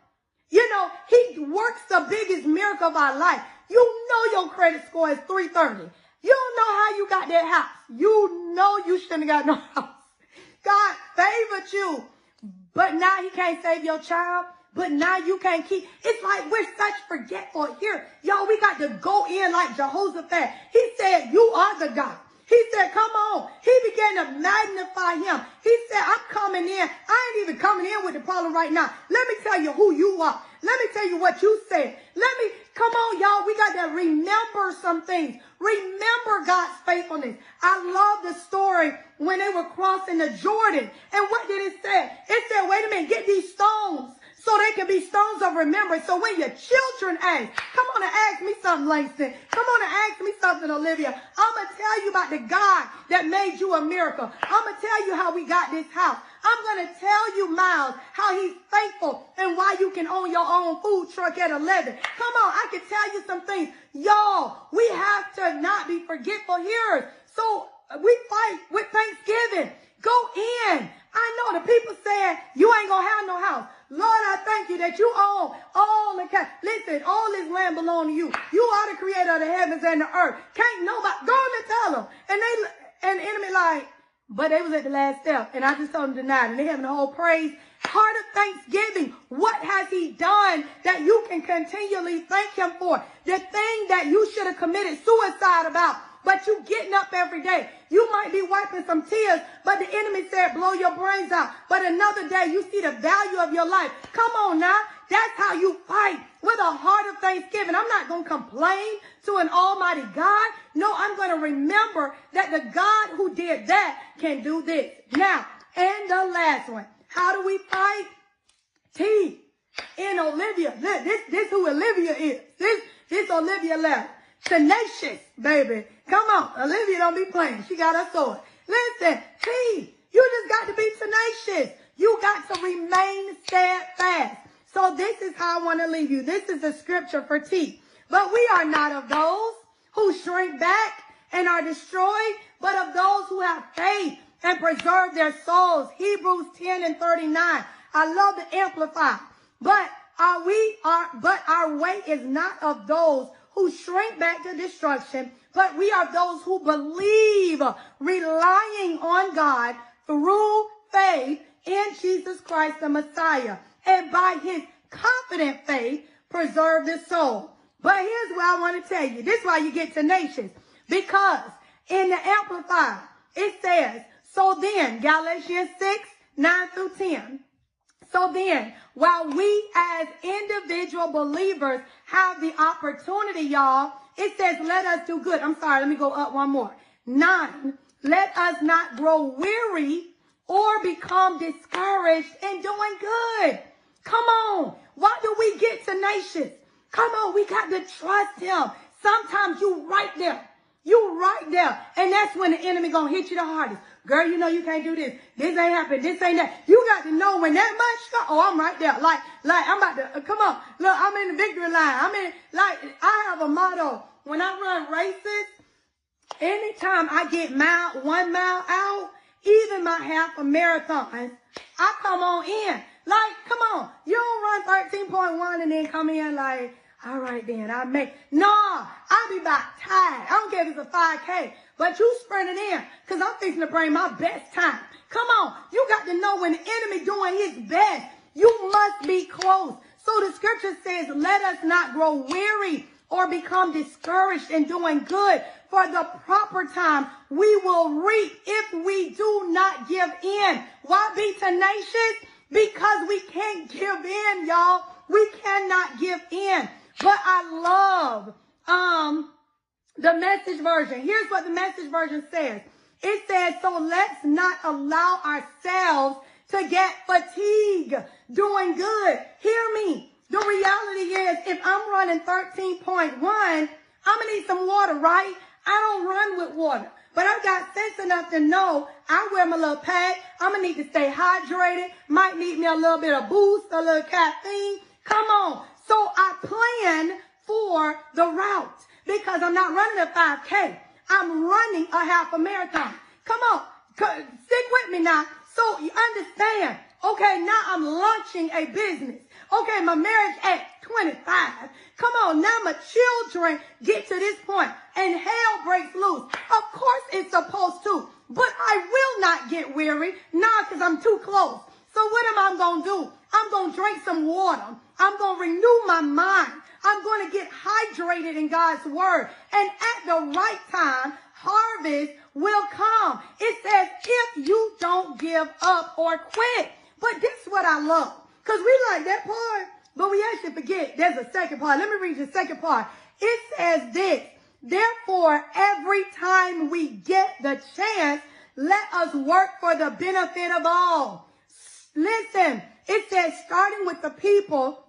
You know, he works the biggest miracle of our life. You know your credit score is 330. You don't know how you got that house. You know you shouldn't have got no [laughs] house. God favored you. But now he can't save your child. But now you can't keep. It's like we're such forgetful here. Y'all, we got to go in like Jehoshaphat. He said, you are the God. He said, come on. He began to magnify him. He said, I'm coming in. I ain't even coming in with the problem right now. Let me tell you who you are. Let me tell you what you said. Let me, come on, y'all. We got to remember some things. Remember God's faithfulness. I love the story when they were crossing the Jordan. And what did it say? It said, wait a minute, get these stones so they can be stones of remembrance. So when your children ask, come on and ask me something, Langston. Come on and ask me something, Olivia. I'm going to tell you about the God that made you a miracle. I'm going to tell you how we got this house. I'm going to tell you, Miles, how he's faithful and why you can own your own food truck at 11. Come on, I can tell you some things. Y'all, we have to not be forgetful hearers. So uh, we fight with thanksgiving. Go in. I know the people saying you ain't going to have no house. Lord, I thank you that you own all the cat. Listen, all this land belong to you. You are the creator of the heavens and the earth. Can't nobody go and tell them. And they and enemy like, but they was at the last step, and I just told them denied, and they having the whole praise heart of thanksgiving. What has he done that you can continually thank him for? The thing that you should have committed suicide about but you getting up every day. You might be wiping some tears, but the enemy said, blow your brains out. But another day, you see the value of your life. Come on now. That's how you fight with a heart of thanksgiving. I'm not going to complain to an almighty God. No, I'm going to remember that the God who did that can do this. Now, and the last one. How do we fight? T in Olivia. This, this who Olivia is. This, this Olivia left. Tenacious, baby. Come on. Olivia don't be playing. She got a sword. Listen, T, you just got to be tenacious. You got to remain steadfast. So this is how I want to leave you. This is the scripture for T. But we are not of those who shrink back and are destroyed, but of those who have faith and preserve their souls. Hebrews 10 and 39. I love the amplify. But are we are but our way is not of those who shrink back to destruction, but we are those who believe, relying on God through faith in Jesus Christ the Messiah. And by his confident faith, preserve the soul. But here's what I want to tell you. This is why you get tenacious. Because in the Amplified, it says, so then, Galatians 6, 9 through 10. So then, while we as individual believers have the opportunity, y'all, it says, let us do good. I'm sorry, let me go up one more. Nine, let us not grow weary or become discouraged in doing good. Come on. Why do we get tenacious? Come on, we got to trust him. Sometimes you right there. You right there. And that's when the enemy gonna hit you the hardest. Girl, you know you can't do this. This ain't happening. This ain't that. You got to know when that much. Oh, I'm right there. Like, like I'm about to. Uh, come on, look. I'm in the victory line. I'm in. Like, I have a motto when I run races. Anytime I get mile one mile out, even my half a marathon, I come on in. Like, come on. You don't run 13.1 and then come in like, all right then, I make. Nah, I be about tired. I don't care if it's a 5K. But you sprinting in because I'm fixing to bring my best time. Come on. You got to know when the enemy doing his best. You must be close. So the scripture says, let us not grow weary or become discouraged in doing good. For the proper time we will reap if we do not give in. Why be tenacious? Because we can't give in, y'all. We cannot give in. But I love, um, the message version. Here's what the message version says. It says, so let's not allow ourselves to get fatigued doing good. Hear me. The reality is if I'm running 13.1, I'm going to need some water, right? I don't run with water. But I've got sense enough to know I wear my little pack. I'm gonna need to stay hydrated. Might need me a little bit of boost, a little caffeine. Come on. So I plan for the route because I'm not running a 5K. I'm running a half a marathon. Come on. Stick with me now. So you understand. Okay, now I'm launching a business. Okay, my marriage at 25. Come on, now my children get to this point and hell breaks loose. Of course it's supposed to, but I will not get weary, not because I'm too close. So what am I going to do? I'm going to drink some water. I'm going to renew my mind. I'm going to get hydrated in God's word. And at the right time, harvest will come. It says, if you don't give up or quit. But this is what I love. Because we like that part, but we actually forget there's a second part. Let me read the second part. It says this, therefore, every time we get the chance, let us work for the benefit of all. Listen, it says starting with the people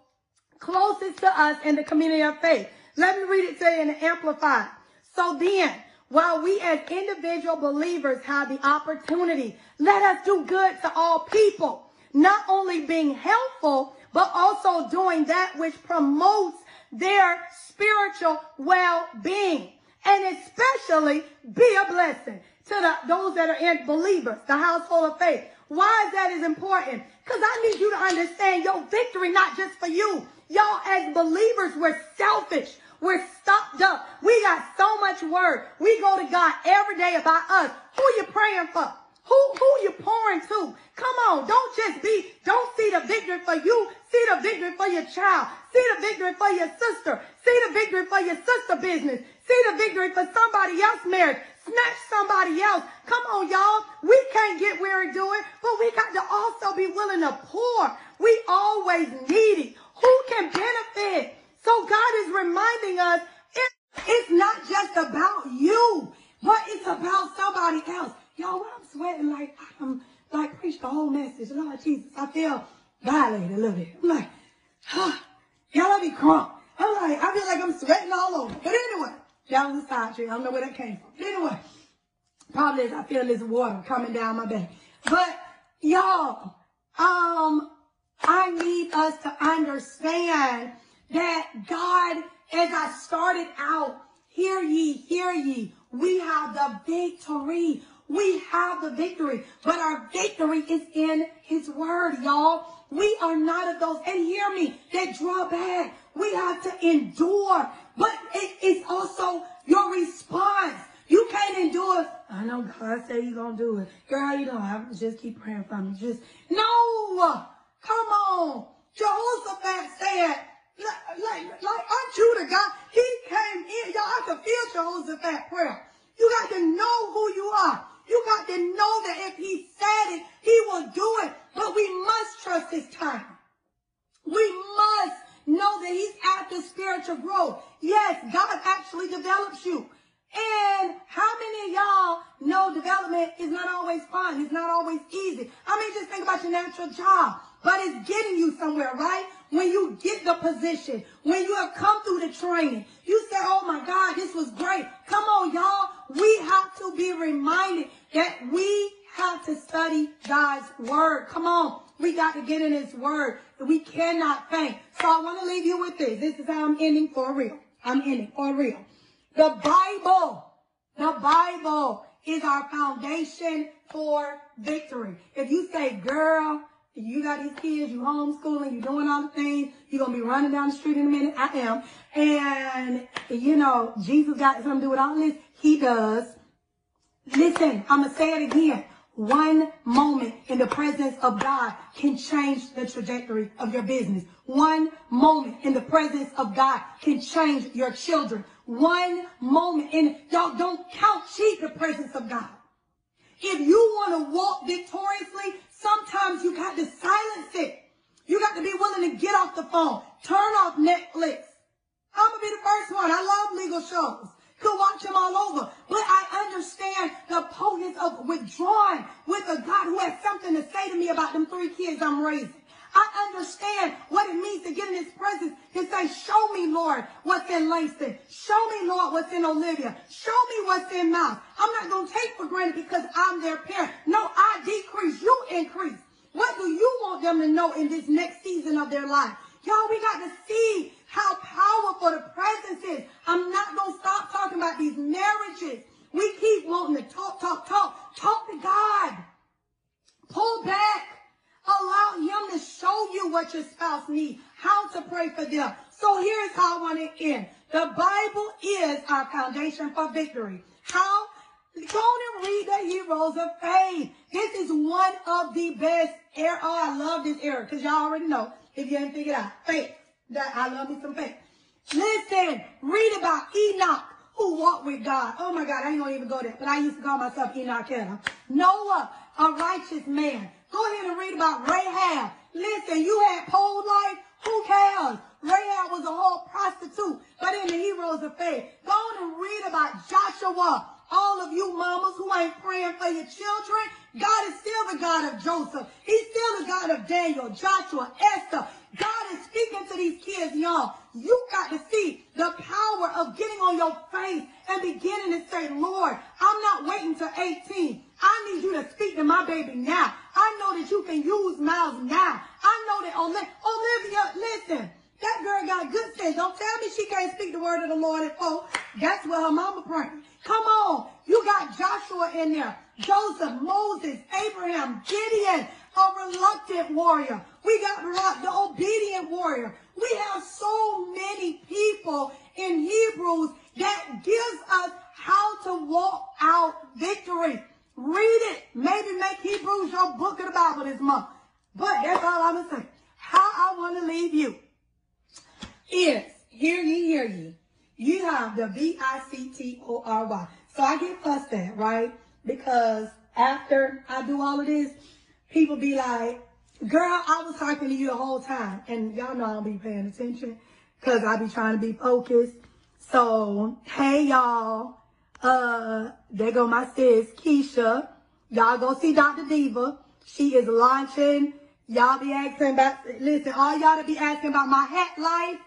closest to us in the community of faith. Let me read it to you in the Amplified. So then, while we as individual believers have the opportunity, let us do good to all people not only being helpful, but also doing that which promotes their spiritual well-being. And especially be a blessing to the, those that are in believers, the household of faith. Why is that is important? Because I need you to understand your victory, not just for you. Y'all as believers, we're selfish. We're stopped up. We got so much word. We go to God every day about us. Who you praying for? Who, who you pouring to? Come on, don't just be, don't see the victory for you. See the victory for your child. See the victory for your sister. See the victory for your sister business. See the victory for somebody else's marriage. Snatch somebody else. Come on, y'all. We can't get where doing, but we got to also be willing to pour. We always need it. Who can benefit? So God is reminding us it's not just about you, but it's about somebody else. Y'all, I'm sweating like I'm like preach the whole message. Lord Jesus, I feel violated a little bit. I'm like, huh, y'all let me crunk. I'm like, I feel like I'm sweating all over. But anyway, that was a side tree. I don't know where that came from. But anyway, probably I feel this water coming down my back. But y'all, um, I need us to understand that God, as I started out, hear ye, hear ye, we have the victory. We have the victory, but our victory is in his word, y'all. We are not of those, and hear me, that draw back. We have to endure, but it is also your response. You can't endure. I know God said going to do it. Girl, you know, I just keep praying for me. Just, no, come on. Jehoshaphat said, like, like, like, aren't you the God? He came in. Y'all, I can feel Jehoshaphat prayer. You got to know who you are. You got to know that if he said it, he will do it. But we must trust his time. We must know that he's after spiritual growth. Yes, God actually develops you. And how many of y'all know development is not always fun? It's not always easy. I mean, just think about your natural job, but it's getting you somewhere, right? When you get the position, when you have come through the training, you say, oh my God, this was great. Come on, y'all. We have to be reminded that we have to study God's word. Come on. We got to get in his word. We cannot faint. So I want to leave you with this. This is how I'm ending for real. I'm ending for real. The Bible, the Bible is our foundation for victory. If you say, girl, you got these kids, you homeschooling, you doing all the things, you're to be running down the street in a minute. I am. And, you know, Jesus got something to do with all this. He does. Listen, I'm to say it again. One moment in the presence of God can change the trajectory of your business. One moment in the presence of God can change your children. One moment in, y'all don't count cheap the presence of God. If you want to walk victoriously, sometimes you got to silence it. You got to be willing to get off the phone, turn off Netflix. I'm going to be the first one. I love legal shows could watch them all over. But I understand the potence of withdrawing with a God who has something to say to me about them three kids I'm raising. I understand what it means to get in his presence and say, show me, Lord, what's in Langston. Show me, Lord, what's in Olivia. Show me what's in Mouse. I'm not going to take for granted because I'm their parent. No, I decrease, you increase. What do you want them to know in this next season of their life? Y'all, we got to see how powerful the presence is. I'm not going to stop talking about these marriages. We keep wanting to talk, talk, talk. Talk to God. Pull back. Allow him to show you what your spouse needs, how to pray for them. So here's how I want to end. The Bible is our foundation for victory. How? Go and read the heroes of faith. This is one of the best era. Oh, I love this era because y'all already know if you haven't figured out faith. That I love me some faith. Listen, read about Enoch who walked with God. Oh my God, I ain't gonna even go there, but I used to call myself Enoch Kenner. Noah, a righteous man. Go ahead and read about Rahab. Listen, you had pole life. Who cares? Rahab was a whole prostitute, but in the heroes of faith. Go on and read about Joshua. All of you mamas who ain't praying for your children, God is still the God of Joseph. He's still the God of Daniel, Joshua, Esther. God is speaking to these kids, y'all. You got to see the power of getting on your face and beginning to say, Lord, I'm not waiting till 18. I need you to speak to my baby now. I know that you can use Miles now. I know that Olivia, listen, that girl got good sense. Don't tell me she can't speak the word of the Lord at all. That's what her mama praying. Come on. You got Joshua in there. Joseph, Moses, Abraham, Gideon, a reluctant warrior. We got the obedient warrior. We have so many people in Hebrews that gives us how to walk out victory. Read it. Maybe make Hebrews your book of the Bible this month. But that's all I'm going to say. How I want to leave you is, hear ye, hear ye. You have the V-I-C-T-O-R-Y. So I get fussed at, right? Because after I do all of this, people be like, girl, I was talking to you the whole time. And y'all know I don't be paying attention because I be trying to be focused. So, hey, y'all. Uh, there go my sis, Keisha. Y'all go see Dr. Diva. She is launching. Y'all be asking about, listen, all y'all to be asking about my hat life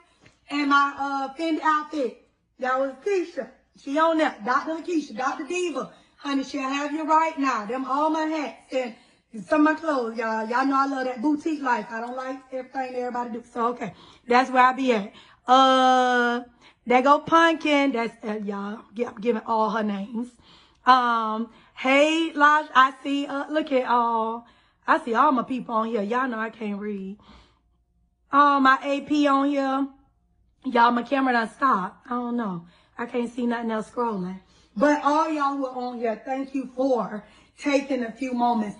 and my uh Fendi outfit. That was Keisha. She on there. Dr. Keisha, Dr. Diva. Honey, she'll have you right now. Them all my hats and some of my clothes, y'all. Y'all know I love that boutique life. I don't like everything everybody do. So, okay. That's where I be at. Uh, there go Pumpkin. That's, uh, y'all, I'm giving all her names. Um, hey, Lodge, I see, uh, look at all, I see all my people on here. Y'all know I can't read. Um, my AP on here. Y'all, my camera done stopped. I don't know. I can't see nothing else scrolling. But all y'all who are on here, thank you for taking a few moments.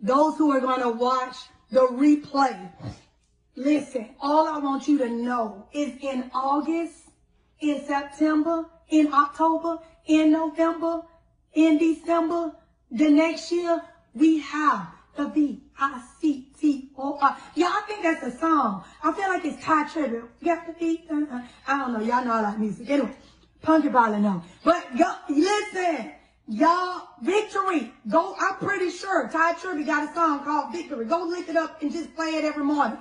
Those who are going to watch the replay, listen, all I want you to know is in August, in September, in October, in November, in December, the next year, we have the V-I-C-T-O-R. I think that's a song. I feel like it's Tye Tribbett. Got the beat. Uh, uh, I don't know. Y'all know I like music. Anyway, Punky probably know. But y'all, listen. Y'all, Victory. Go, I'm pretty sure Tye Tribbett got a song called Victory. Go look it up and just play it every morning.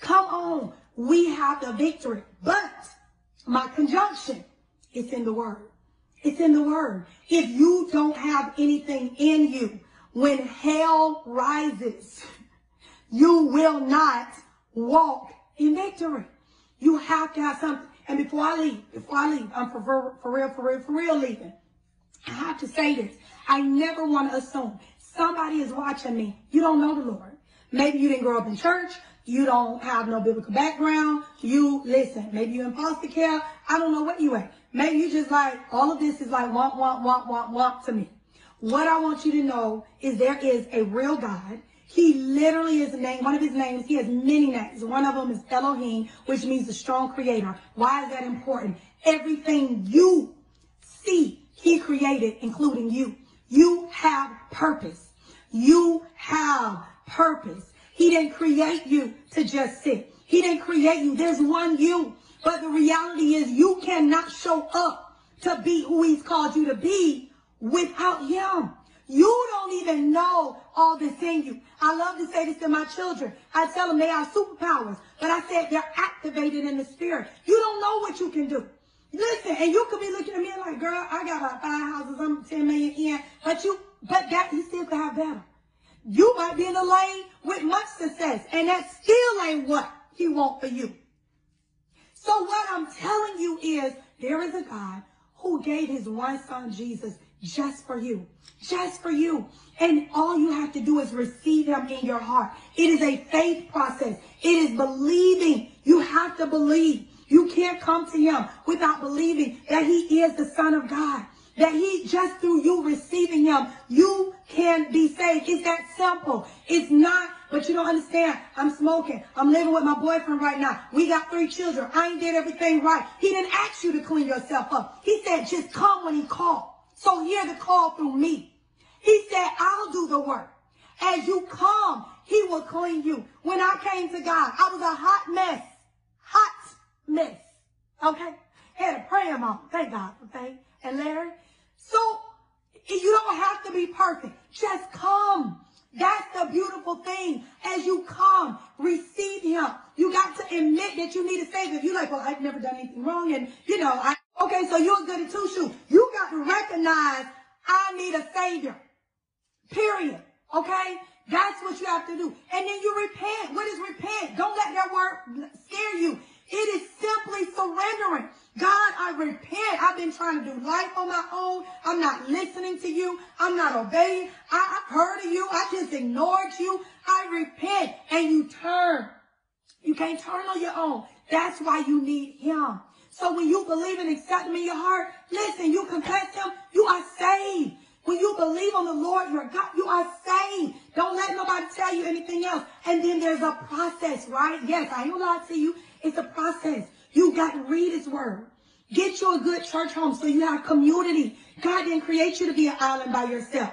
Come on. We have the victory. But my conjunction, it's in the word. It's in the word. If you don't have anything in you, when hell rises, [laughs] you will not walk in victory. You have to have something. And before I leave, before I leave, I'm for, for real, for real, for real leaving. I have to say this. I never want to assume somebody is watching me. You don't know the Lord. Maybe you didn't grow up in church. You don't have no biblical background. You listen. Maybe you're in foster care. I don't know what you at. Maybe you just like all of this is like want, want, want, want, want to me. What I want you to know is there is a real God. He literally is named, one of his names, he has many names. One of them is Elohim, which means the strong creator. Why is that important? Everything you see, he created, including you. You have purpose. You have purpose. He didn't create you to just sit. He didn't create you. There's one you. But the reality is you cannot show up to be who he's called you to be without him. You don't even know all this in you. I love to say this to my children. I tell them they have superpowers, but I said they're activated in the spirit. You don't know what you can do. Listen, and you could be looking at me like, girl, I got about five houses, I'm 10 million in, but you, but that, you still could have better. You might be in a lane with much success, and that still ain't what he want for you. So what I'm telling you is there is a God who gave his one son Jesus just for you, just for you. And all you have to do is receive him in your heart. It is a faith process. It is believing. You have to believe. You can't come to him without believing that he is the son of God. That he, just through you receiving him, you can be saved. It's that simple. It's not, but you don't understand. I'm smoking. I'm living with my boyfriend right now. We got three children. I ain't did everything right. He didn't ask you to clean yourself up. He said, just come when he called. So hear the call through me. He said, I'll do the work. As you come, he will clean you. When I came to God, I was a hot mess. Hot mess. Okay? Had a prayer mom. Thank God for faith. And Larry. So you don't have to be perfect. Just come. That's the beautiful thing. As you come, receive him. You got to admit that you need a savior. You're like, well, I've never done anything wrong. And, you know, I, okay, so you're good at two shoes. You got to recognize I need a savior. Period. Okay? That's what you have to do. And then you repent. What is repent? Don't let that word scare you. It is simply surrendering. God, I repent. I've been trying to do life on my own. I'm not listening to you. I'm not obeying. I, have heard of you. I just ignored you. I repent. And you turn. You can't turn on your own. That's why you need him. So when you believe and accept him in your heart, listen, you confess him, you are saved. When you believe on the Lord your God, you are saved. Don't let nobody tell you anything else. And then there's a process, right? Yes, I ain't gonna lie to you. It's a process. You got to read his word. Get you a good church home so you have community. God didn't create you to be an island by yourself.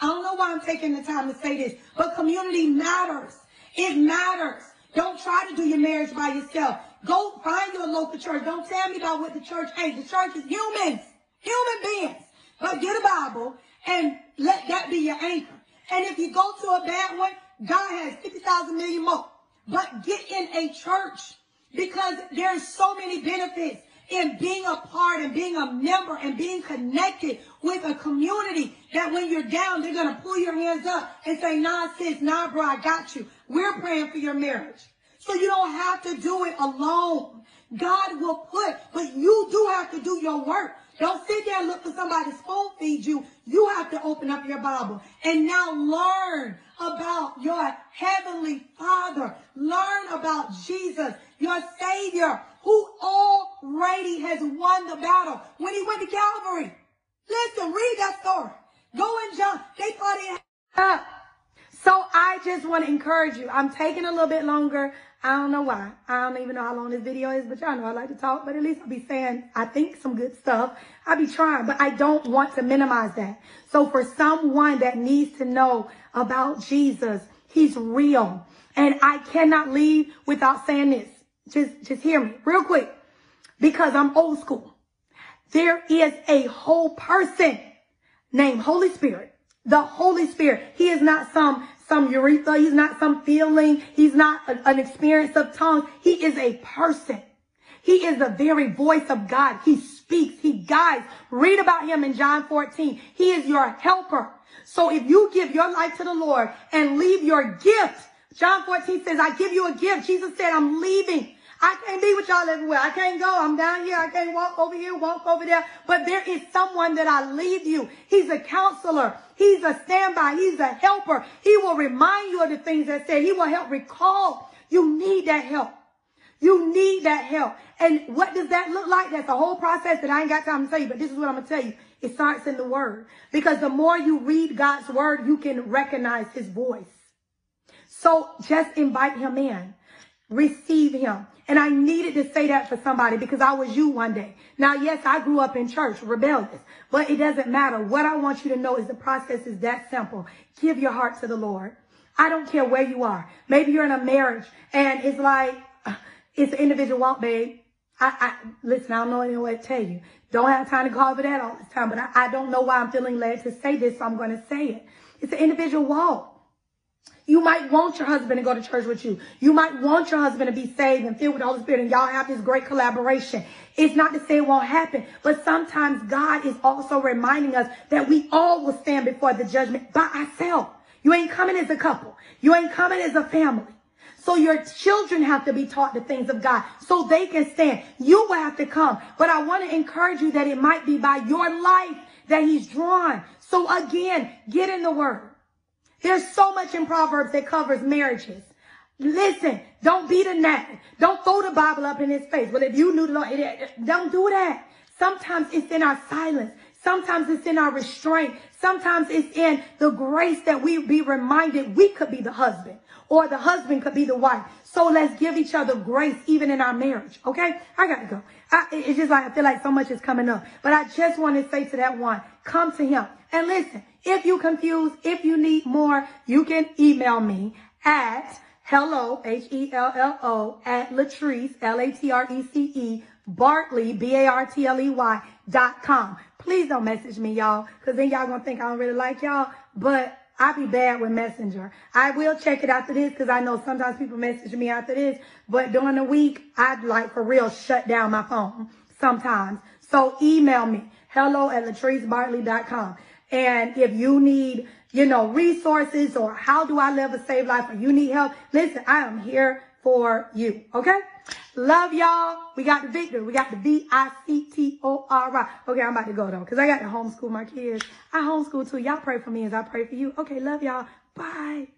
I don't know why I'm taking the time to say this, but community matters. It matters. Don't try to do your marriage by yourself. Go find your local church. Don't tell me about what the church ain't. The church is humans, human beings. But get a Bible and let that be your anchor. And if you go to a bad one, God has 50,000 million more. But get in a church because there's so many benefits in being a part and being a member and being connected with a community that when you're down, they're going to pull your hands up and say, nah, sis, nah, bro, I got you. We're praying for your marriage. So you don't have to do it alone. God will put, but you do have to do your work. Don't sit there and look for somebody to spoon feed you. You have to open up your Bible and now learn about your heavenly Father. Learn about Jesus, your Savior, who already has won the battle when he went to Calvary. Listen, read that story. Go and John. They thought he had. So I just want to encourage you. I'm taking a little bit longer. I don't know why. I don't even know how long this video is, but y'all know I like to talk, but at least I'll be saying, I think some good stuff. I'll be trying, but I don't want to minimize that. So for someone that needs to know about Jesus, he's real. And I cannot leave without saying this. Just, just hear me real quick because I'm old school. There is a whole person named Holy Spirit. The Holy Spirit. He is not some some urethra. He's not some feeling. He's not a, an experience of tongues. He is a person. He is the very voice of God. He speaks. He guides. Read about him in John 14. He is your helper. So if you give your life to the Lord and leave your gift, John 14 says, I give you a gift. Jesus said, I'm leaving. I can't be with y'all everywhere. I can't go. I'm down here. I can't walk over here, walk over there. But there is someone that I leave you. He's a counselor. He's a standby. He's a helper. He will remind you of the things that said. He will help recall. You need that help. You need that help. And what does that look like? That's a whole process that I ain't got time to tell you, but this is what I'm going to tell you. It starts in the word. Because the more you read God's word, you can recognize his voice. So just invite him in. Receive him. And I needed to say that for somebody because I was you one day. Now, yes, I grew up in church, rebellious, but it doesn't matter. What I want you to know is the process is that simple. Give your heart to the Lord. I don't care where you are. Maybe you're in a marriage and it's like, [sighs] it's an individual walk, babe. I, I, listen, I don't know any way to tell you. Don't have time to call for that all the time, but I, I don't know why I'm feeling led to say this, so I'm going to say it. It's an individual walk. You might want your husband to go to church with you. You might want your husband to be saved and filled with the Holy Spirit and y'all have this great collaboration. It's not to say it won't happen, but sometimes God is also reminding us that we all will stand before the judgment by ourselves. You ain't coming as a couple. You ain't coming as a family. So your children have to be taught the things of God so they can stand. You will have to come. But I want to encourage you that it might be by your life that he's drawn. So again, get in the word. There's so much in Proverbs that covers marriages. Listen, don't beat a gnat. Don't throw the Bible up in his face. Well, if you knew the Lord, don't do that. Sometimes it's in our silence. Sometimes it's in our restraint. Sometimes it's in the grace that we be reminded we could be the husband or the husband could be the wife. So let's give each other grace even in our marriage. Okay. I got to go. I, it's just like, I feel like so much is coming up, but I just want to say to that one, come to him and listen. If you confused, if you need more, you can email me at hello, H-E-L-L-O, at Latrece, L-A-T-R-E-C-E, Bartley, B-A-R-T-L-E-Y dot com. Please don't message me, y'all, because then y'all gonna think I don't really like y'all. But I be bad with Messenger. I will check it after this because I know sometimes people message me after this. But during the week, I'd like for real shut down my phone sometimes. So email me, hello at latrecebartley.com. And if you need, you know, resources or how do I live a saved life or you need help, listen, I am here for you. Okay? Love y'all. We got the victory. We got the V-I-C-T-O-R-I. Okay, I'm about to go though, because I got to homeschool my kids. I homeschool too. Y'all pray for me as I pray for you. Okay, love y'all. Bye.